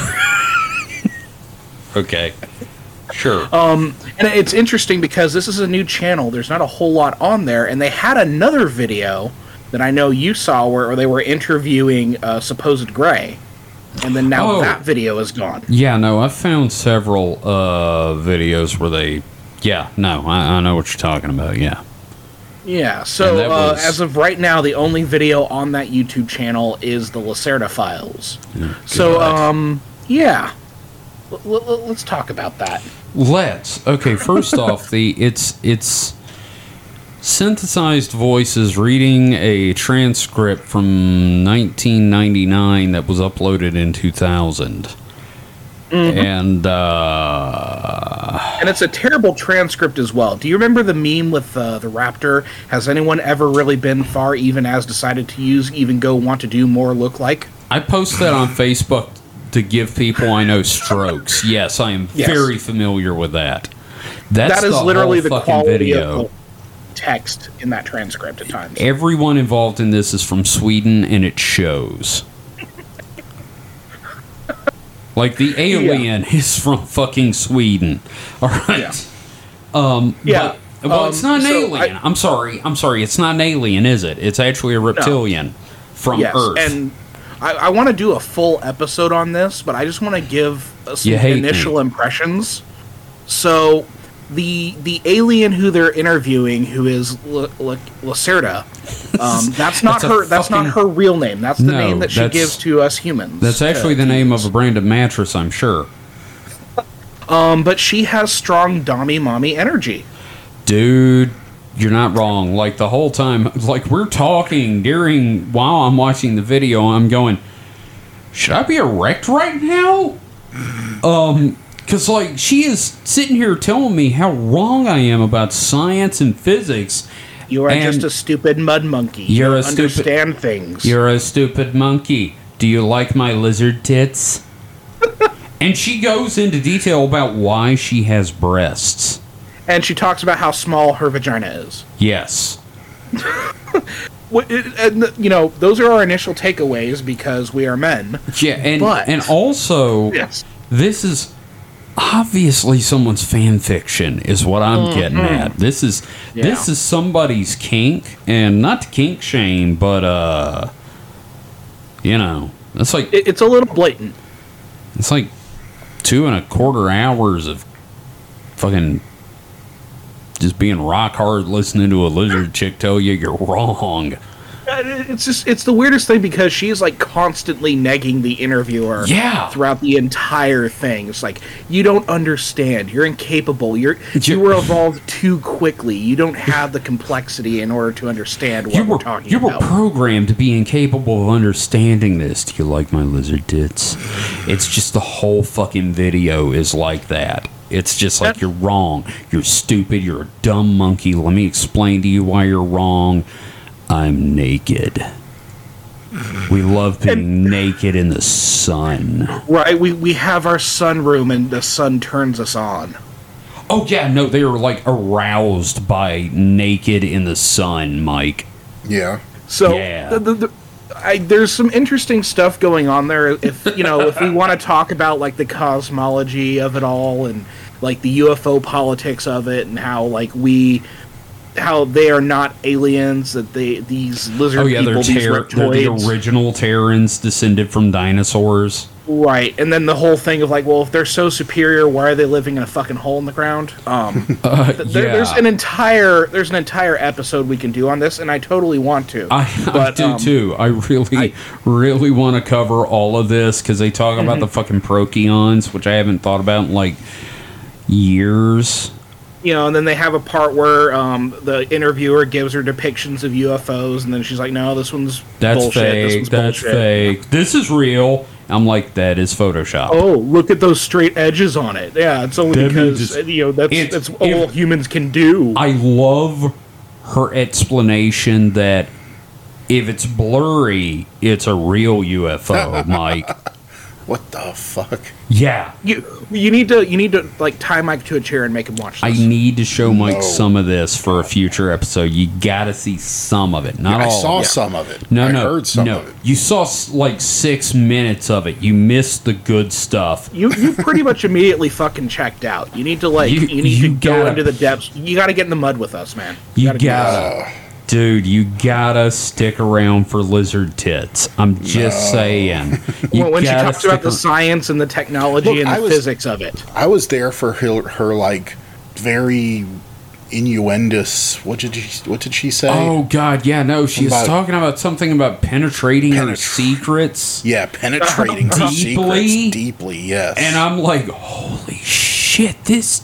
Okay, sure. Um, and it's interesting because this is a new channel. There's not a whole lot on there, and they had another video that I know you saw where they were interviewing uh, supposed Gray, and then now Oh. that video is gone. yeah, no, I found several uh, videos where they. Yeah, no, I, I know what you're talking about. Yeah. Yeah. So uh, was- as of right now, the only video on that YouTube channel is the Lacerta files. so um, yeah. Let's talk about that. Let's. Okay, first off, the it's it's synthesized voices reading a transcript from 1999 that was uploaded in 2000. And uh And it's a terrible transcript as well. Do you remember the meme with uh, the raptor? Has anyone ever really been far even as decided to use even go want to do more look like? I post that on Facebook to give people I know strokes. Yes, I am Yes. very familiar with that. That's that is the literally the fucking quality video. of text in that transcript at times. Everyone involved in this is from Sweden, and it shows. Like the alien is from fucking Sweden. All right. Yeah. Um, Yeah. but- well, Um, it's not an so alien. I- am sorry. I'm sorry. It's not an alien, is it? It's actually a reptilian from yes, Earth. and I, I want to do a full episode on this, but I just want to give uh, some initial me. impressions. So, the the alien who they're interviewing, who is L- L- Lacerta, um, that's not That's her. That's fucking- not her real name. That's the No, name that she gives to us humans. That's uh, actually the name of a brand of mattress, I'm sure. Um, but she has strong dommy mommy energy. Dude, you're not wrong. Like the whole time, like we're talking during while I'm watching the video, I'm going, should I be erect right now? Um, because like she is sitting here telling me how wrong I am about science and physics. You are just a stupid mud monkey. you're you a stupid- understand things. You're a stupid monkey. Do you like my lizard tits? and she goes into detail about why she has breasts. And she talks about how small her vagina is. Yes. And you know those are our initial takeaways because we are men. Yeah, and But- and also Yes. this is obviously someone's fan fiction is what I'm getting at. This is this is somebody's kink and not to kink shame, but uh you know, that's like It, it's a little blatant. it's like two and a quarter hours of fucking just being rock hard listening to a lizard chick tell you you're wrong. Uh, It's just it's the weirdest thing because she's like constantly negging the interviewer. Yeah. Throughout the entire thing, it's like you don't understand. You're incapable. You're you You- were evolved too quickly. You don't have the complexity in order to understand what You we're were talking you were programmed to be incapable of understanding this. Do you like my lizard tits? It's just the whole fucking video is like that. It's just like you're wrong. You're stupid. You're a dumb monkey. Let me explain to you why you're wrong. I'm naked. We love being naked in the sun. right. We we have our sunroom and the sun turns us on. Oh yeah, no, they are like aroused by naked in the sun, Mike. Yeah. So Yeah. the, the, the, I, there's some interesting stuff going on there. If you know, if we want to talk about like the cosmology of it all and like the UFO politics of it and how like we, how they are not aliens that they these lizard Oh yeah, people, they're, these they're the original Terrans descended from dinosaurs. right? And then the whole thing of like, well, if they're so superior, why are they living in a fucking hole in the ground? Um, Uh, th- there, there's an entire there's an entire episode we can do on this, and I totally want to. I, I do um, too. I really, I- really want to cover all of this because they talk about the fucking prokions, which I haven't thought about in like years. you know, and then they have a part where um, the interviewer gives her depictions of UFOs, and then she's like, "No, this one's That's bullshit. This fake. one's That's bullshit." fake. This is real. I'm like, that is Photoshop. Oh, look at those straight edges on it. Yeah, it's only That because means it's- you know that's it's- that's all if- humans can do. I love her explanation that if it's blurry, it's a real UFO, Mike. What the fuck? Yeah. you you need to you need to like tie Mike to a chair and make him watch I need to show Mike No. some of this for a future episode. You gotta see some of it, not I all. saw of it. some of it. No, I no, heard some no. of it. You saw like six minutes of it. You missed the good stuff. you you pretty much immediately fucking checked out. You need to like You- you, need you to go gotta- into the depths. You got to get in the mud with us, man. You gotta do gotta, dude. You gotta stick around for lizard tits. I'm just saying. You When, when she talks about the ar- science and the technology Look, and the was- physics of it. I was there for her, her like very innuendous. What did she? What did she say? Oh God, yeah, no. She was About- talking about something about penetrating her Penetra- secrets. Yeah, penetrating her Deeply? secrets deeply. Yes. And I'm like, holy shit, this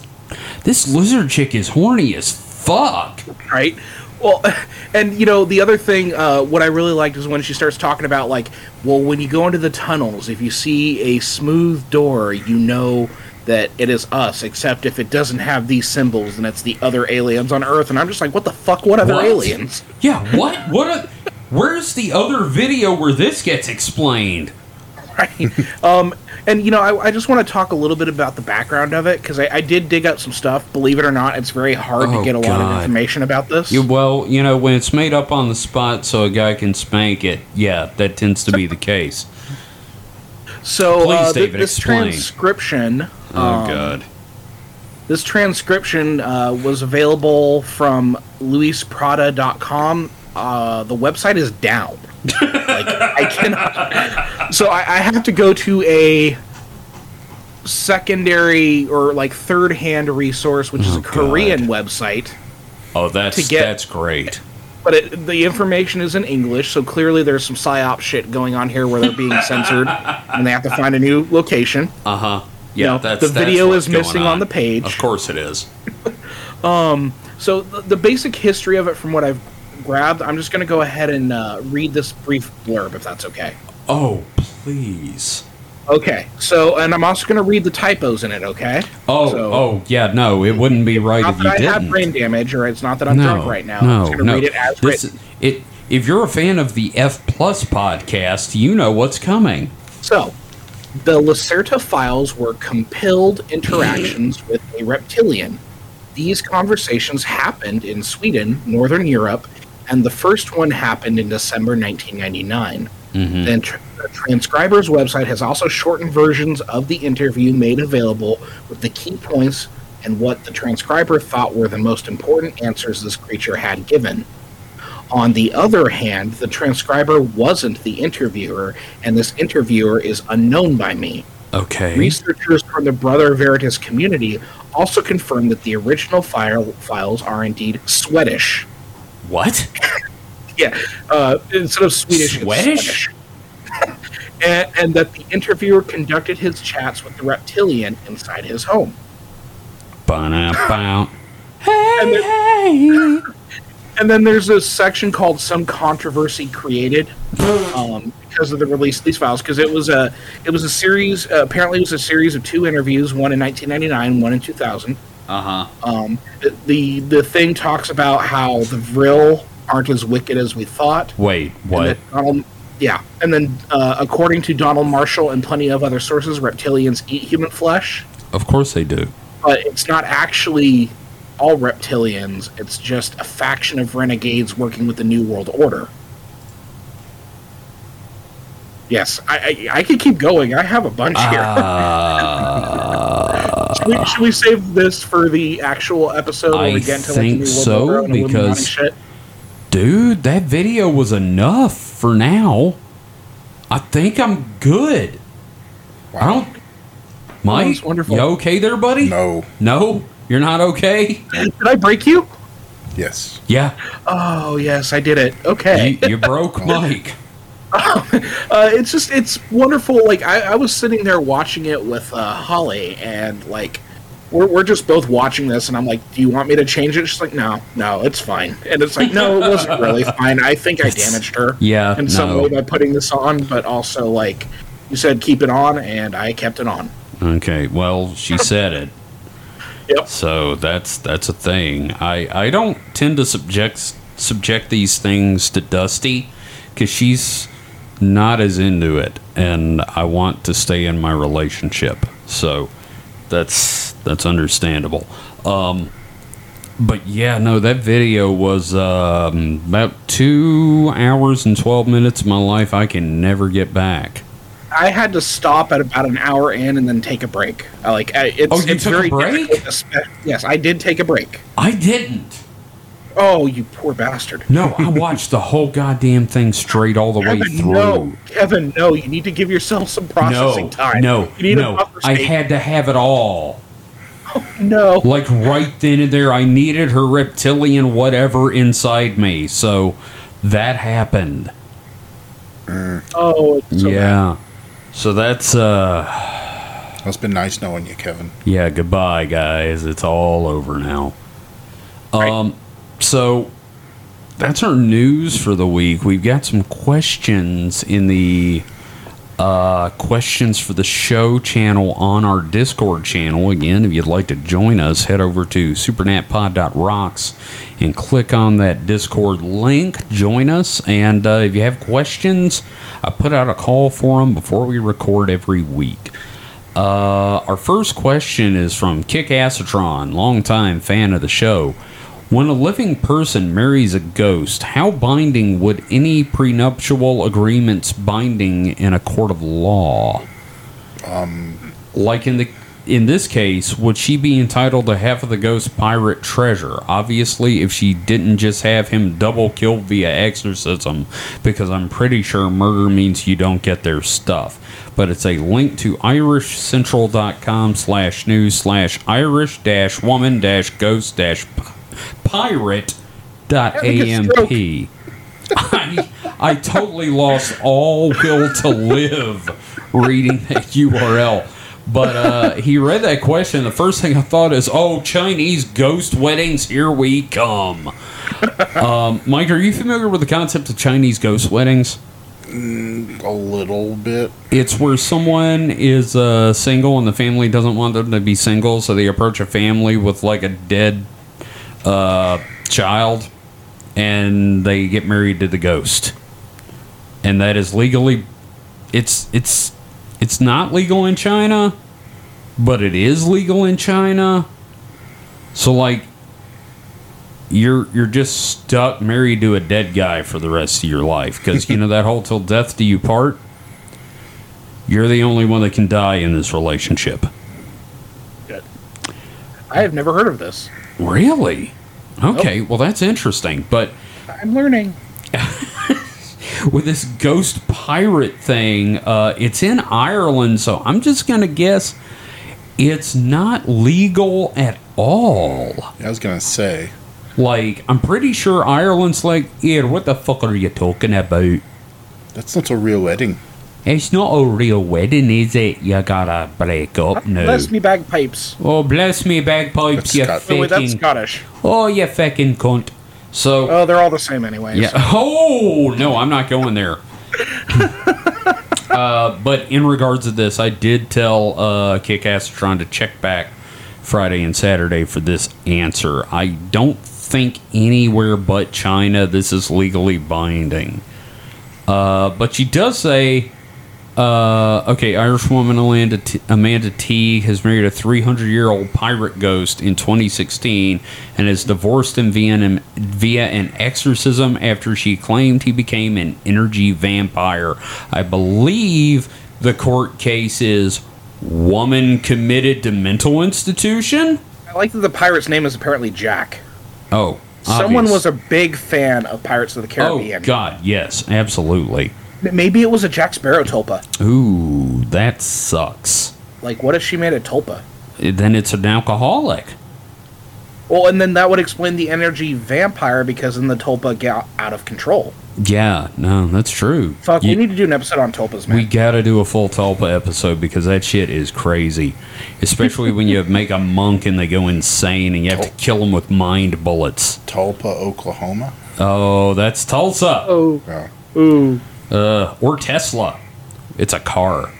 this lizard chick is horny as fuck. right? Well, and you know the other thing, uh, what I really liked is when she starts talking about like, well, when you go into the tunnels, if you see a smooth door, you know that it is us. Except if it doesn't have these symbols, then it's the other aliens on Earth. And I'm just like, what the fuck? What other What? aliens? Yeah, what? What? A, where's the other video where this gets explained? Right. um, and you know, I, I just want to talk a little bit about the background of it because I, I did dig up some stuff. Believe it or not, it's very hard Oh, to get a lot of information about this. You, well, you know, when it's made up on the spot so a guy can spank it, yeah, that tends to be the case. So Please, uh, David, this explain. transcription, Oh um, god. this transcription uh, was available from luisprada.com. Uh, the website is down. Like I cannot. So I, I have to go to a secondary or like third hand resource, which is Oh, a Korean website. Oh, that's to get- that's great. But it, the information is in English, so clearly there's some psyop shit going on here where they're being censored and they have to find a new location. Uh huh. Yeah, that's the that's video what's is missing on the page. Of course it is. So the, the basic history of it, from what I've grabbed, I'm just going to go ahead and uh, read this brief blurb, if that's okay. Oh, please. Okay. So, and I'm also going to read the typos in it. Okay. Oh, So- oh, yeah. No, it wouldn't be right if you I have didn't. brain damage, or it's not that I'm no, drunk right now. I'm no, just going to no. read it as This- written. it. If you're a fan of the F Plus podcast, you know what's coming. So, the Lacerta files were compelled interactions with a reptilian. These conversations happened in Sweden, Northern Europe, and the first one happened in December 1999. Mm-hmm. Then tr- the transcriber's website has also shortened versions of the interview made available with the key points and what the transcriber thought were the most important answers this creature had given. On the other hand, the transcriber wasn't the interviewer, and this interviewer is unknown by me. Okay. Researchers from the Brother Veritas community also confirmed that the original file files are indeed Swedish. What? Yeah, uh, instead of Swedish, Swedish? and, and that the interviewer conducted his chats with the reptilian inside his home. Ba-na-bow. And there- Hey. And then there's a section called "Some Controversy Created" um, because of the release of these files. Because it was a it was a series. Uh, apparently, it was a series of two interviews: one in 1999, one in 2000. Uh huh. Um, the the thing talks about how the Vril aren't as wicked as we thought. Wait, what? that Donald, yeah, and then uh, according to Donald Marshall and plenty of other sources, reptilians eat human flesh, Of course they do. but it's not actually all reptilians. It's just a faction of renegades working with the New World Order. Yes, I, I, I could keep going. I have a bunch here. Uh, we, should we save this for the actual episode where I we get into think like, the New so, Order and Illuminati because- shit? dude, that video was enough for now. I think I'm good. I don't. Mike, that's wonderful. you okay there, buddy? No. No, you're not okay. Did I break you? Yes. Yeah, Oh yes, I did it. Okay. you, you broke Mike. uh, it's just it's wonderful. Like I, I was sitting there watching it with uh, Holly, and like we're we're just both watching this, and I'm like, "Do you want me to change it?" She's like, "No, no, it's fine." And it's like, "No, it wasn't really fine. I think I damaged her Yeah, in some no. way by putting this on, but also like you said, keep it on, and I kept it on." Okay, well, she said it. Yep. So that's that's a thing. I I don't tend to subject subject these things to Dusty because she's not as into it, and I want to stay in my relationship. So that's that's understandable. Um, but yeah, no, that video was um, about two hours and twelve minutes of my life I can never get back. I had to stop at about an hour in and then take a break. I, like I, it's Oh, you it's took a very break? difficult to spe- yes, I did take a break. I didn't. Oh, you poor bastard. No, I watched the whole goddamn thing straight all the way Kevin, through. no, Kevin, no. You need to give yourself some processing no, time. no, you need no. I had to have it all. no. Like right then and there, I needed her reptilian whatever inside me. So that happened. Oh, it's so bad. yeah. So that's uh Well, it's been nice knowing you, Kevin. yeah, goodbye guys. It's all over now. Um so that's our news for the week. We've got some questions in the uh, questions for the show channel on our Discord channel. Again, if you'd like to join us, head over to supernatpod.rocks and click on that Discord link. Join us. And uh, if you have questions, I put out a call for them before we record every week. Uh, our first question is from Kick Acetron, longtime fan of the show. When a living person marries a ghost, how binding would any prenuptial agreements binding in a court of law? Um, like in the in this case, would she be entitled to half of the ghost pirate treasure? Obviously, if she didn't just have him double killed via exorcism, because I'm pretty sure murder means you don't get their stuff. But it's a link to irishcentral.com slash news slash irish dash woman dash ghost dash pirate dot Having a stroke. amp. I, I totally lost all will to live reading that URL. But uh, he read that question. The first thing I thought is, "Oh, Chinese ghost weddings, here we come." um, Mike, are you familiar with the concept of Chinese ghost weddings? a little bit. It's where someone is uh, single and the family doesn't want them to be single, so they approach a family with like a dead uh, child, and they get married to the ghost, and that is legally, it's it's it's not legal in China, but it is legal in China. So like, you're you're just stuck married to a dead guy for the rest of your life because you know that whole till death do you part. You're the only one that can die in this relationship. I have never heard of this. Really? Okay, well that's interesting. But I'm learning. with this ghost pirate thing, uh, it's in Ireland, so I'm just gonna guess it's not legal at all. I was gonna say. Like, I'm pretty sure Ireland's like, yeah, what the fuck are you talking about? That's not a real wedding. It's not a real wedding, is it? You gotta break up now. Bless me bagpipes. Oh, bless me bagpipes, That's you Scot- Oh, wait, that's fucking. Scottish. Oh, you fucking cunt. So, Oh, they're all the same, anyways. yeah. Oh, no, I'm not going there. uh, but in regards to this, I did tell uh, Kick Trying to check back Friday and Saturday for this answer. I don't think anywhere but China this is legally binding. Uh, but she does say, uh, okay, Irish woman Amanda T, Amanda T has married a 300 year old pirate ghost in 2016 and is divorced him via an, via an exorcism after she claimed he became an energy vampire. I believe the court case is woman committed to mental institution. I like that the pirate's name is apparently Jack. Oh, Someone obvious. was a big fan of Pirates of the Caribbean. Oh Caribbean. God, yes, absolutely. M- Maybe it was a Jack Sparrow tulpa. Ooh, that sucks. Like, what if she made a tulpa? Eh, then it's an alcoholic. Well, and then that would explain the energy vampire because then the tulpa got out of control. Yeah, no, that's true. Fuck, You- we need to do an episode on tulpas, man. we gotta do a full Tulpa episode because that shit is crazy. Especially when you make a monk and they go insane and you have to kill them with mind bullets. Tulpa, Oklahoma. Oh, that's Tulsa. oh, Yeah. ooh. Uh, or Tesla. It's a car.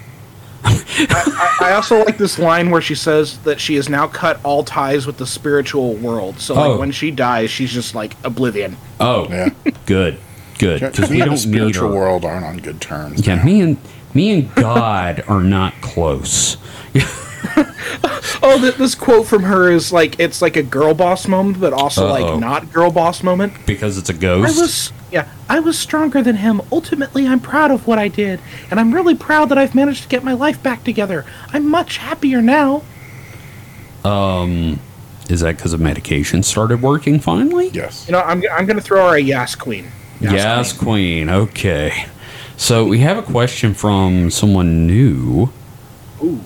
I, I also like this line where she says that she has now cut all ties with the spiritual world. So, like, Oh. when she dies, she's just like oblivion. Oh, Yeah. good, good. Because we Me the don't need spiritual world aren't on good terms. Yeah, now. me and me and God are not close. Oh, th- this quote from her is like it's like a girl boss moment, but also Uh-oh. like not girl boss moment. Because it's a ghost. I was yeah, I was stronger than him. Ultimately, I'm proud of what I did, and I'm really proud that I've managed to get my life back together. I'm much happier now. Um, is that because the medication started working finally? Yes. You know, I'm I'm gonna throw her a yes queen. Yes, queen. Okay. So we have a question from someone new. Ooh.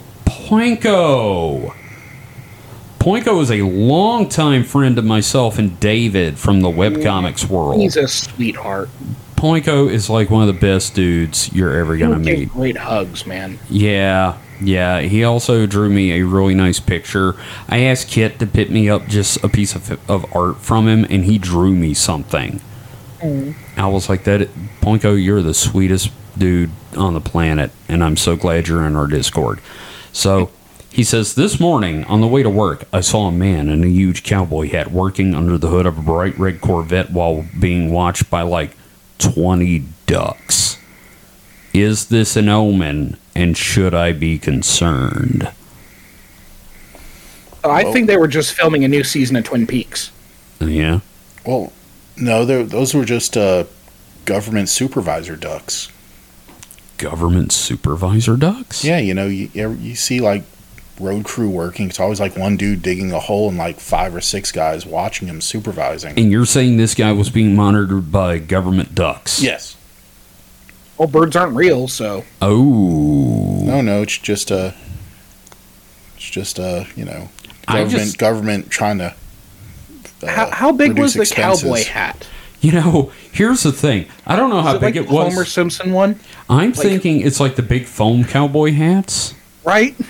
Poinko. Poinko is a longtime friend of myself and David from the webcomics world. He's a sweetheart. Poinko is like one of the best dudes you're ever gonna meet. Great hugs, man. Yeah, yeah. He also drew me a really nice picture. I asked Kit to pick me up just a piece of, of art from him, and he drew me something. Mm. I was like, "That Poinko, you're the sweetest dude on the planet, and I'm so glad you're in our Discord." So he says, "This morning on the way to work, I saw a man in a huge cowboy hat working under the hood of a bright red Corvette while being watched by like 20 ducks." Is this an omen, and should I be concerned? I think they were just filming a new season of Twin Peaks. Yeah. Well, no, those were just uh, government supervisor ducks. Government supervisor ducks. Yeah, you know, you you you see like road crew working. It's always like one dude digging a hole and like five or six guys watching him supervising. And you're saying this guy was being monitored by government ducks? Yes. Well, birds aren't real, so Oh. No, no, it's just a. It's just a you know government just- government trying to. uh, how, how big was the expenses. cowboy hat? You know, here's the thing. I don't know how it big like it was. Homer Simpson one, I'm thinking it's like the big foam cowboy hats. right?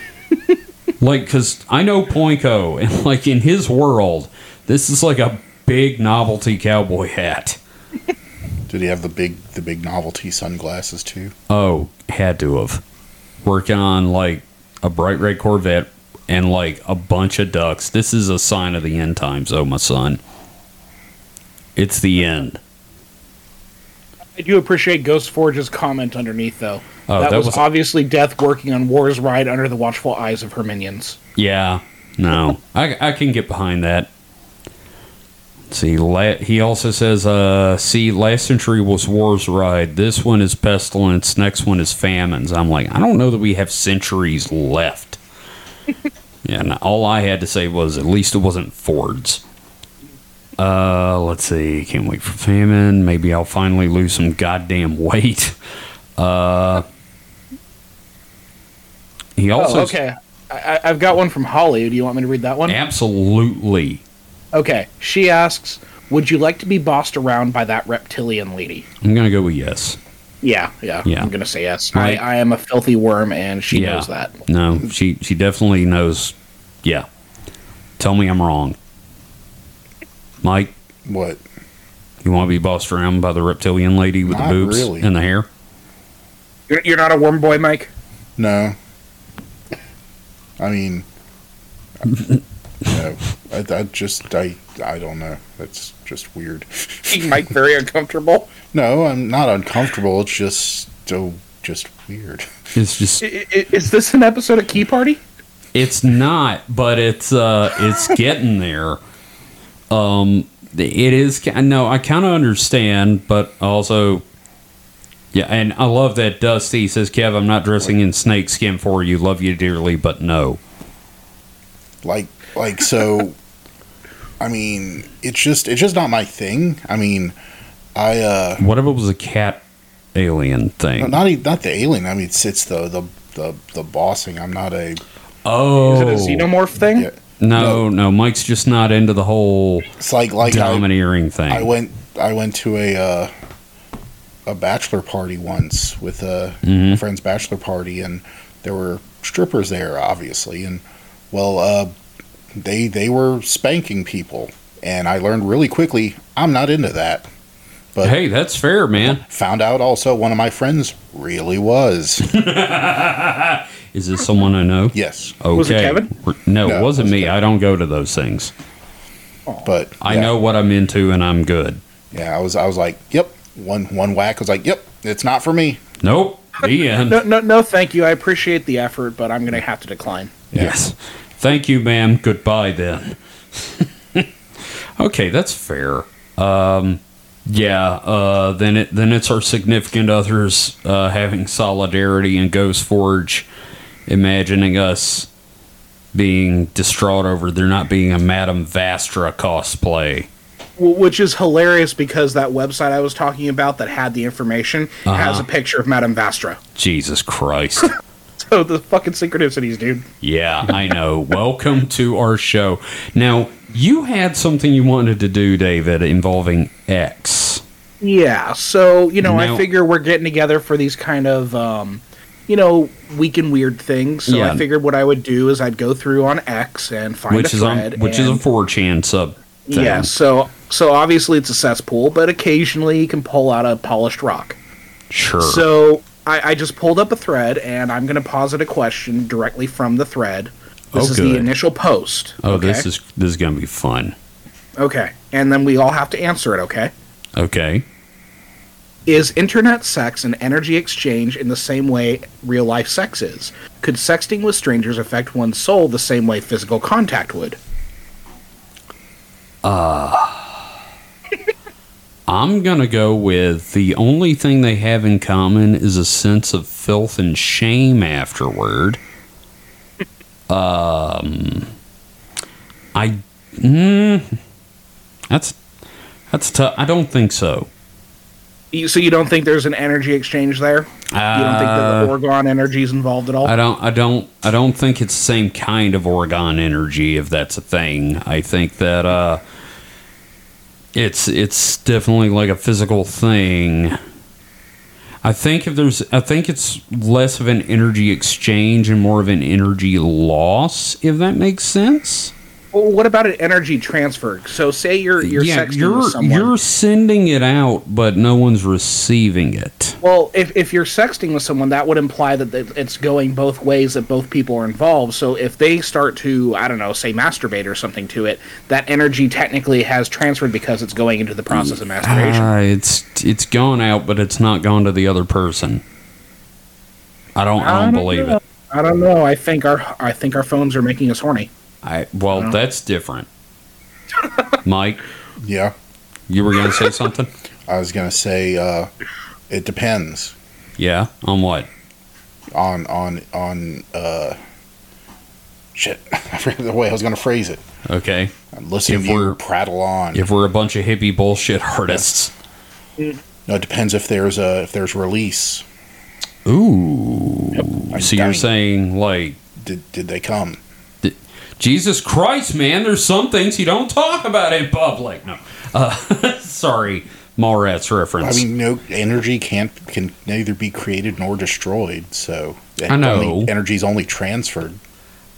Like, because I know Poinko, and like in his world, this is like a big novelty cowboy hat. Did he have the big the big novelty sunglasses too? Oh, had to have. Working on like a bright red Corvette and like a bunch of ducks. This is a sign of the end times, oh my son. It's the end. I do appreciate Ghost Forge's comment underneath, though. Oh, that, that was, was- obviously Death working on War's ride under the watchful eyes of her minions. Yeah, no, I, I can get behind that. See, la- he also says, uh, see, last century was war's ride. This one is pestilence. Next one is famines. I'm like, I don't know that we have centuries left. yeah, and all I had to say was, at least it wasn't Ford's. Uh, let's see. Can't wait for famine. Maybe I'll finally lose some goddamn weight. Uh, he also oh, okay. I, I've got one from Holly. Do you want me to read that one? absolutely Okay. She asks, "Would you like to be bossed around by that reptilian lady?" I'm gonna go with yes. Yeah, yeah. Yeah. I'm gonna say yes. Right. I, I am a filthy worm, and she Yeah. knows that. No, she she definitely knows. Yeah. Tell me I'm wrong. Mike, What? you want to be bossed around by the reptilian lady with Not the boobs really. and the hair? You're, you're not a worm boy, Mike. No. I mean, no. I, I just I I don't know. That's just weird. Making Mike very uncomfortable. No, I'm not uncomfortable. It's just so just weird. It's just I- I- Is this an episode of Key Party? it's not, but it's uh it's getting there. Um it is ki- no, I kind of understand, but also yeah, and I love that Dusty says, "Kev, I'm not dressing in snake skin for you. Love you dearly, but no." Like like so. I mean, it's just it's just not my thing. I mean, I uh What if it was a cat alien thing? not e- not the alien. I mean, it's, it's the the the the bossing. I'm not a Oh, Is it a xenomorph thing? Yeah. No, no, Mike's just not into the whole It's like like I, domineering thing. I went I went to a uh, a bachelor party once with a Mhm. friend's bachelor party, and there were strippers there, obviously, and well, uh, they they were spanking people, and I learned really quickly I'm not into that. But hey, that's fair, man. found out also one of my friends really was. Is this someone I know? yes, Okay. Was it Kevin? No, No, it it wasn't wasn't me. Kevin. I don't go to those things. but I yeah, know what I'm into, and I'm good. Yeah, I was I was like, yep. One one whack was like, yep, it's not for me. Nope. The end. No, no, no. Thank you. I appreciate the effort, but I'm gonna have to decline. Yes. Thank you, ma'am. Goodbye then. okay, that's fair. Um, yeah. Uh, then it then it's our significant others uh, having solidarity and Ghost Forge, imagining us being distraught over there not being a Madame Vastra cosplay. Which is hilarious because that website I was talking about that had the information has Uh-huh. a picture of Madame Vastra. Jesus Christ. So the fucking synchronicities, dude. Yeah, I know. Welcome to our show. Now, you had something you wanted to do, David, involving X. Yeah. So you know, Now- I figure we're getting together for these kind of, um, you know, weak and weird things. So Yeah. I figured what I would do is I'd go through on X and find which a is on thread. which is a 4chan sub thing. Yeah, so so obviously it's a cesspool, but occasionally you can pull out a polished rock. Sure. So I, I just pulled up a thread, and I'm going to posit a question directly from the thread. This Oh, is good. the initial post. oh, okay? this is this is gonna be fun. okay, and then we all have to answer it. Okay, Okay. Is internet sex an energy exchange in the same way real life sex is? Could sexting with strangers affect one's soul the same way physical contact would? Uh, I'm gonna go with the only thing they have in common is a sense of filth and shame afterward. Um, I, mm, that's that's tough. I don't think so. You, so you don't think there's an energy exchange there? you don't think that Uh, the orgone energy is involved at all? I don't. I don't. I don't think it's the same kind of orgone energy, if that's a thing. I think that uh, it's it's definitely like a physical thing. I think if there's, I think it's less of an energy exchange and more of an energy loss, if that makes sense. Well, what about an energy transfer? So say you're you're yeah, sexting you're with someone. you're sending it out, but no one's receiving it. Well, if, if you're sexting with someone, that would imply that it's going both ways, that both people are involved. So if they start to, I don't know, say masturbate or something to it, that energy technically has transferred because it's going into the process of masturbation. Uh, it's it's gone out, but it's not gone to the other person. I don't. I don't believe know. it. I don't know. I think our I think our phones are making us horny. I well, that's different. Mike, Yeah. you were gonna say something? I was gonna say uh, it depends Yeah. On what? on on on uh, shit. I forget the way I was gonna phrase it. Okay. I'm listening If to you we're- prattle on. If we're a bunch of hippie bullshit artists. no, it depends if there's a if there's release. Ooh. I'm so you're dying. saying like Did did they come? Jesus Christ, man? There's some things you don't talk about in public. No. Uh, sorry, Mallrats reference. I mean, no energy can't can neither be created nor destroyed. So I know. only, energy's only transferred.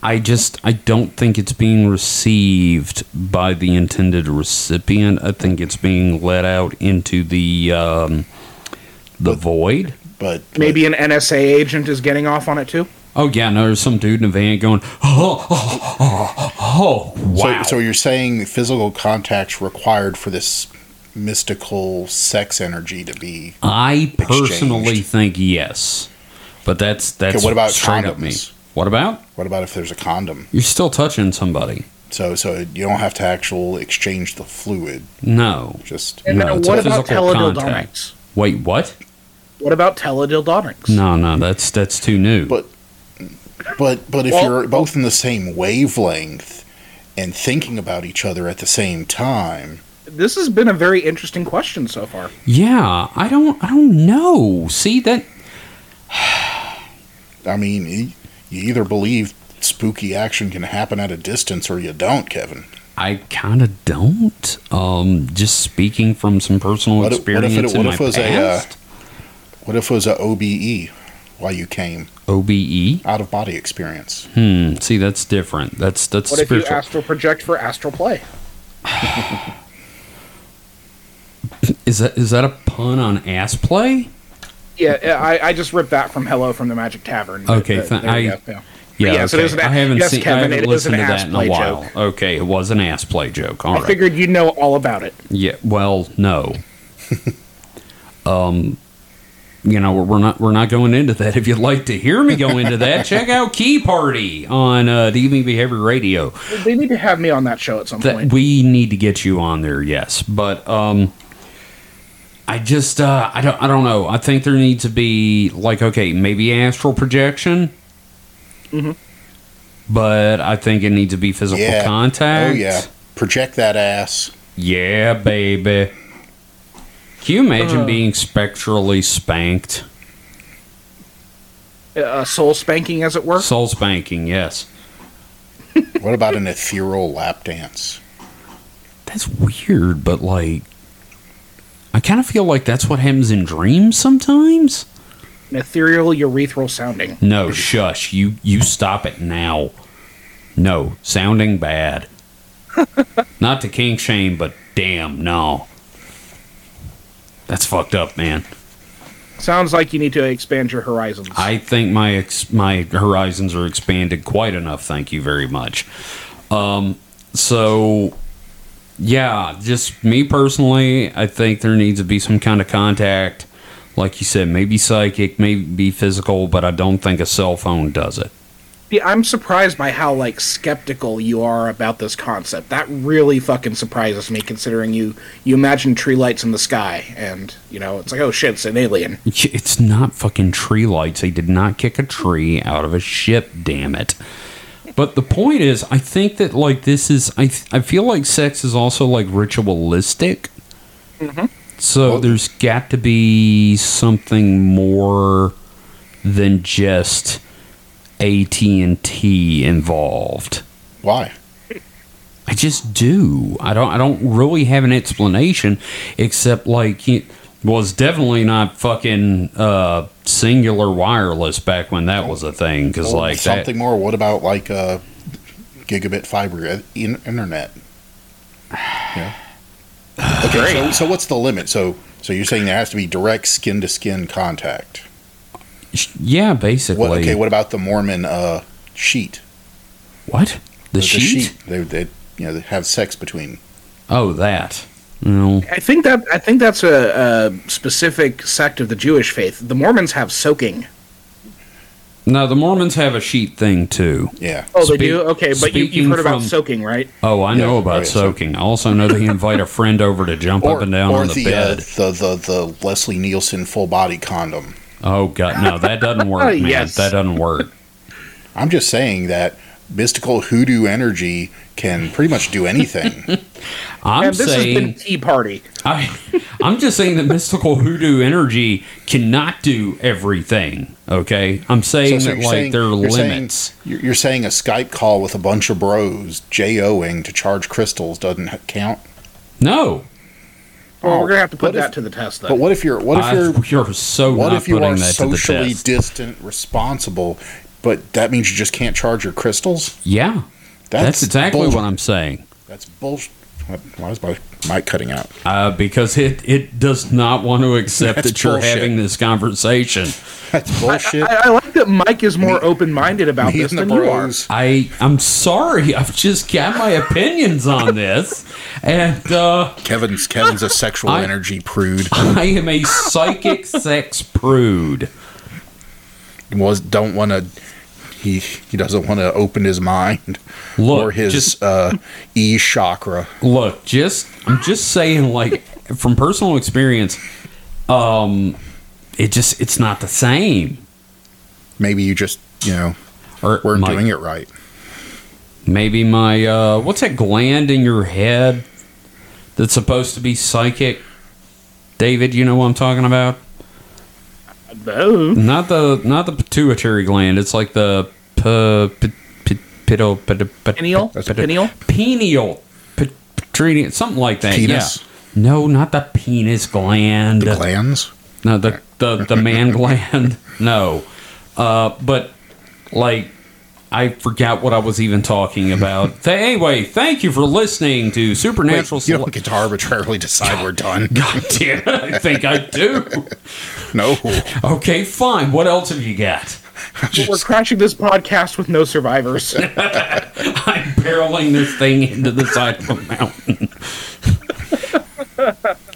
I just I don't think it's being received by the intended recipient. I think it's being let out into the um, the But- void. But Maybe an NSA agent is getting off on it too. Oh yeah, no, there's some dude in a van going, oh, oh, oh, oh, wow. So, so you're saying physical contact's required for this mystical sex energy to be? I personally exchanged. think yes, but that's that's Okay, what about straight up me. What about? What about if there's a condom? You're still touching somebody. So so you don't have to actual exchange the fluid. No. Just And No, it's what a about physical teledildonics? contact. Wait, what? What about teledildonics? No, no, that's that's too new. but but but if Well- you're both in the same wavelength and thinking about each other at the same time, This has been a very interesting question so far. yeah, I don't I don't know. See that I mean, you either believe spooky action can happen at a distance or you don't, Kevin. I kind of don't. Um, just speaking from some personal What if- what if it- experience what in if my it was a, uh. What if it was a OBE while you came OBE. out of body experience? Hmm. See, that's different. That's that's What if you astral project for astral play? is that is that a pun on ass play? Yeah, I, I just ripped that from Hello from the Magic Tavern. Okay, But, th- I- yeah. Yeah. It okay. is an- I haven't yes, seen. Kevin, I haven't listened to that in a while. joke. Okay, it was an ass play joke. All I right. figured you'd know all about it. Yeah. Well, no. um, you know, we're not we're not going into that. If you'd like to hear me go into that, check out Key Party on uh, DV Behavior Radio. They need to have me on that show at some That point. we need to get you on there. Yes, but um, I just uh, I don't I don't know. I think there needs to be like okay, maybe astral projection. Mhm. But I think it needs to be physical Yeah. contact. Oh yeah, project that ass. Yeah, baby. Can you imagine Uh. being spectrally spanked? uh, soul spanking, as it were. Soul spanking, yes. What about an ethereal lap dance? That's weird, but like, I kind of feel like that's what happens in dreams sometimes. An ethereal urethral sounding. No, shush. You you stop it now. No, sounding bad. Not to king shame, but damn, no. That's fucked up, man. Sounds like you need to expand your horizons. I think my ex- my horizons are expanded quite enough. Thank you very much. Um, so yeah, just me personally, I think there needs to be some kind of contact. Like you said, maybe psychic, maybe physical, but I don't think a cell phone does it. Yeah, I'm surprised by how like skeptical you are about this concept. That really fucking surprises me, considering you you imagine tree lights in the sky, and you know it's like, oh shit, it's an alien. It's not fucking tree lights. They did not kick a tree out of a ship, damn it. But the point is, I think that like this is, I I feel like sex is also like ritualistic. Mm-hmm. So Well- there's got to be something more than just AT and T involved. Why? I just do. I don't. I don't really have an explanation, except like it was definitely not fucking uh, Cingular Wireless back when that was a thing. Because Or like something that, more. What about like uh, gigabit fiber uh, in- internet? Yeah. Okay, so, so what's the limit? So so you're saying there has to be direct skin to skin contact? Yeah, basically. What, okay, what about the Mormon uh, sheet? What? The, sheet? They they you know they have sex between. Oh, that. No. I think that I think that's a, a specific sect of the Jewish faith. The Mormons have soaking. No, the Mormons have a sheet thing too. Yeah. Oh, they Speak- do. Okay, but you, you've heard about soaking, right? Oh, I know Yeah, about oh, yeah, so- soaking. I also know they invite a friend over to jump up and down or on the, the, bed. Uh, the the the Leslie Nielsen full body condom. Oh God, no, that doesn't work, oh, man. Yes. That doesn't work. I'm just saying that mystical hoodoo energy can pretty much do anything. I'm and this saying has been Tea Party. I, I'm just saying that mystical hoodoo energy cannot do everything. Okay, I'm saying So- so that like saying- there are you're saying- limits. You're, you're saying a Skype call with a bunch of bros JOing to charge crystals doesn't count? No, Oh, we're gonna have to put What if- that to the test, though. But what if you're what if you're you're so what not if you putting are that socially distant, responsible, but that means you just can't charge your crystals? yeah, that's, exactly bullshit. what I'm saying. That's bullshit. Why is my mic cutting out? Uh, because it it does not want to accept That's that you're bullshit. having this conversation. That's bullshit. I, I like that Mike is more open-minded about Me this and the than you are. bros. I I'm sorry. I've just got my opinions on this, and uh, Kevin's Kevin's a sexual I- energy prude. I am a psychic sex prude. Was don't want to. He he doesn't want to open his mind Look, or his just- uh, e chakra. Look, just I'm just saying, like from personal experience, um, it just it's not the same. Maybe you just you know Or weren't my- doing it right. Maybe my uh, what's that gland in your head that's supposed to be psychic? David, you know what I'm talking about? No. Not the not the pituitary gland. It's like the p- p- p- pito- pito- pit- Pineal? pit- pit- Pineal? Pineal. P- Pineal, something like that. Penis? Yeah. No, not the penis gland. The glands. No, the the the man gland. No, uh, but like I forgot what I was even talking about. Th- anyway, thank you for listening to Wait, Supernatural. you Sele- don't get to arbitrarily decide we're done. God damn it! I think I do. No. Okay, fine. What else have you got? We're crashing this podcast with no survivors. I'm barreling this thing into the side of a mountain.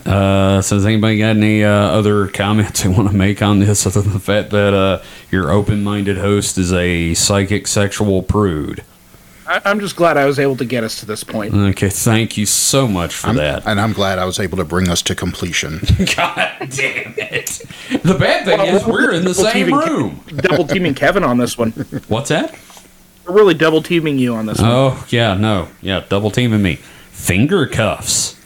Uh, so has anybody got any uh, other comments they want to make on this other than the fact that uh, your open-minded host is a psychic sexual prude? I, I'm just glad I was able to get us to this point. Okay, thank you so much for that. And I'm glad I was able to bring us to completion. God damn it! The bad thing Well, is we're in the same teaming Ke- room. double teaming Kevin on this one. What's that? We're really double teaming you on this one. Oh yeah, no, yeah, double teaming me. Finger cuffs.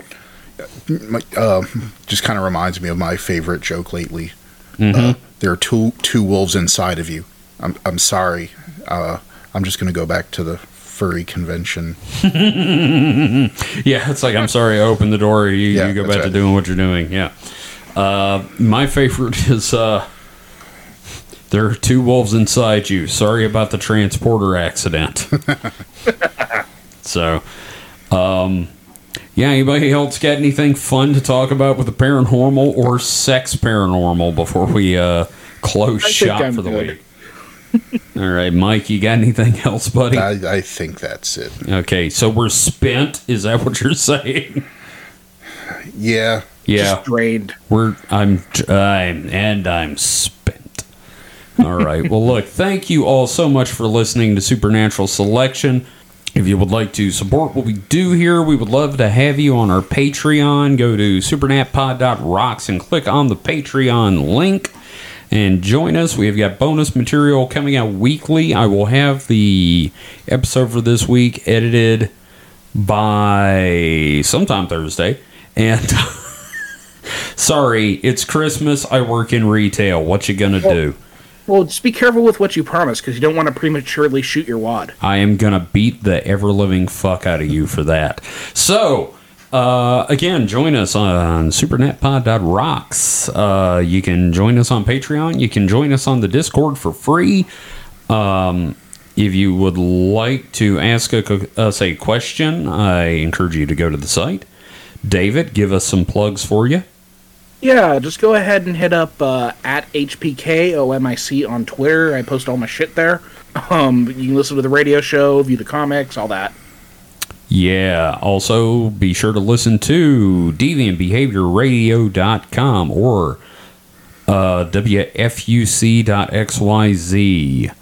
My- uh, just kind of reminds me of my favorite joke lately. Mm-hmm. Uh, there are two two wolves inside of you. I'm I'm sorry. Uh, I'm just going to go back to the furry convention. Yeah, it's like I'm sorry I opened the door. You, Yeah, you go that's back to doing what you're doing. Yeah. Uh, my favorite is uh, there are two wolves inside you. Sorry about the transporter accident. so, um, yeah. Anybody else got anything fun to talk about with the paranormal or sex paranormal before we uh, close I shop for the good. week? All right, Mike. You got anything else, buddy? I, I think that's it. Okay, so we're spent. Is that what you're saying? Yeah. Yeah, Just drained. we're. I'm. I'm and I'm spent. All right. Well, look, thank you all so much for listening to Supernatural Selection. If you would like to support what we do here, we would love to have you on our Patreon. Go to supernatpod.rocks and click on the Patreon link and join us. We have got bonus material coming out weekly. I will have the episode for this week edited by sometime Thursday. And sorry, it's Christmas. I work in retail. What you gonna do? Well, just be careful with what you promise because you don't want to prematurely shoot your wad. I am gonna beat the ever living fuck out of you for that. So, uh, again, join us on supernatpod.rocks. Uh, you can join us on Patreon. You can join us on the Discord for free. Um, if you would like to ask a, us a question, I encourage you to go to the site. David, give us some plugs for you. Yeah, just go ahead and hit up uh, at HPKOMIC on Twitter. I post all my shit there. Um, you can listen to the radio show, view the comics, all that. Yeah. Also, be sure to listen to deviantbehaviorradio.com or uh, WFUC.xyz.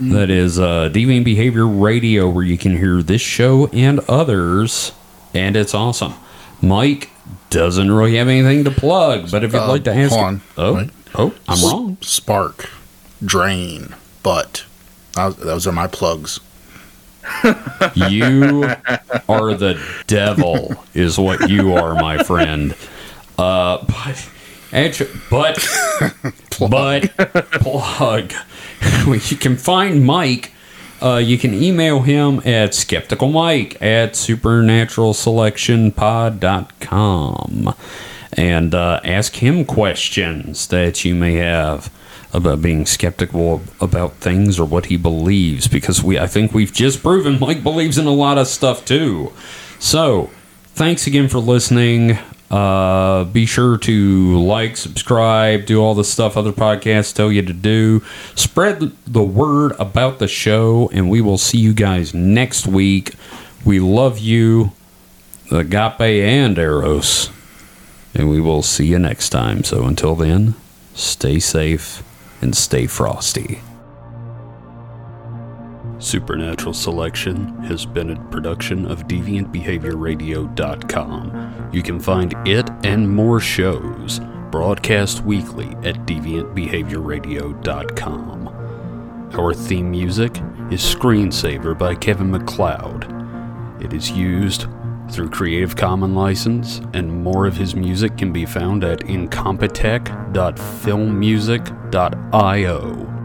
That is uh, Deviant Behavior Radio, where you can hear this show and others, and it's awesome. Mike doesn't really have anything to plug, but if you'd Uh, like to ask, on. oh, Wait. oh, I'm S- wrong. Spark, drain, but Those are my plugs. You are the devil, is what you are, my friend. Uh, but, but, but, plug. you can find Mike. Uh, you can email him at skepticalmike at supernaturalselectionpod.com and uh, ask him questions that you may have about being skeptical about things or what he believes because we I think we've just proven Mike believes in a lot of stuff too. So, thanks again for listening. Uh, be sure to like, subscribe, do all the stuff other podcasts tell you to do. Spread the word about the show, and we will see you guys next week. We love you, Agape and Eros, and we will see you next time. So until then, stay safe and stay frosty. Supernatural Selection has been a production of DeviantBehaviorRadio.com. You can find it and more shows broadcast weekly at DeviantBehaviorRadio.com. Our theme music is Screensaver by Kevin MacLeod. It is used through Creative Commons license, and more of his music can be found at incompetech.filmmusic.io.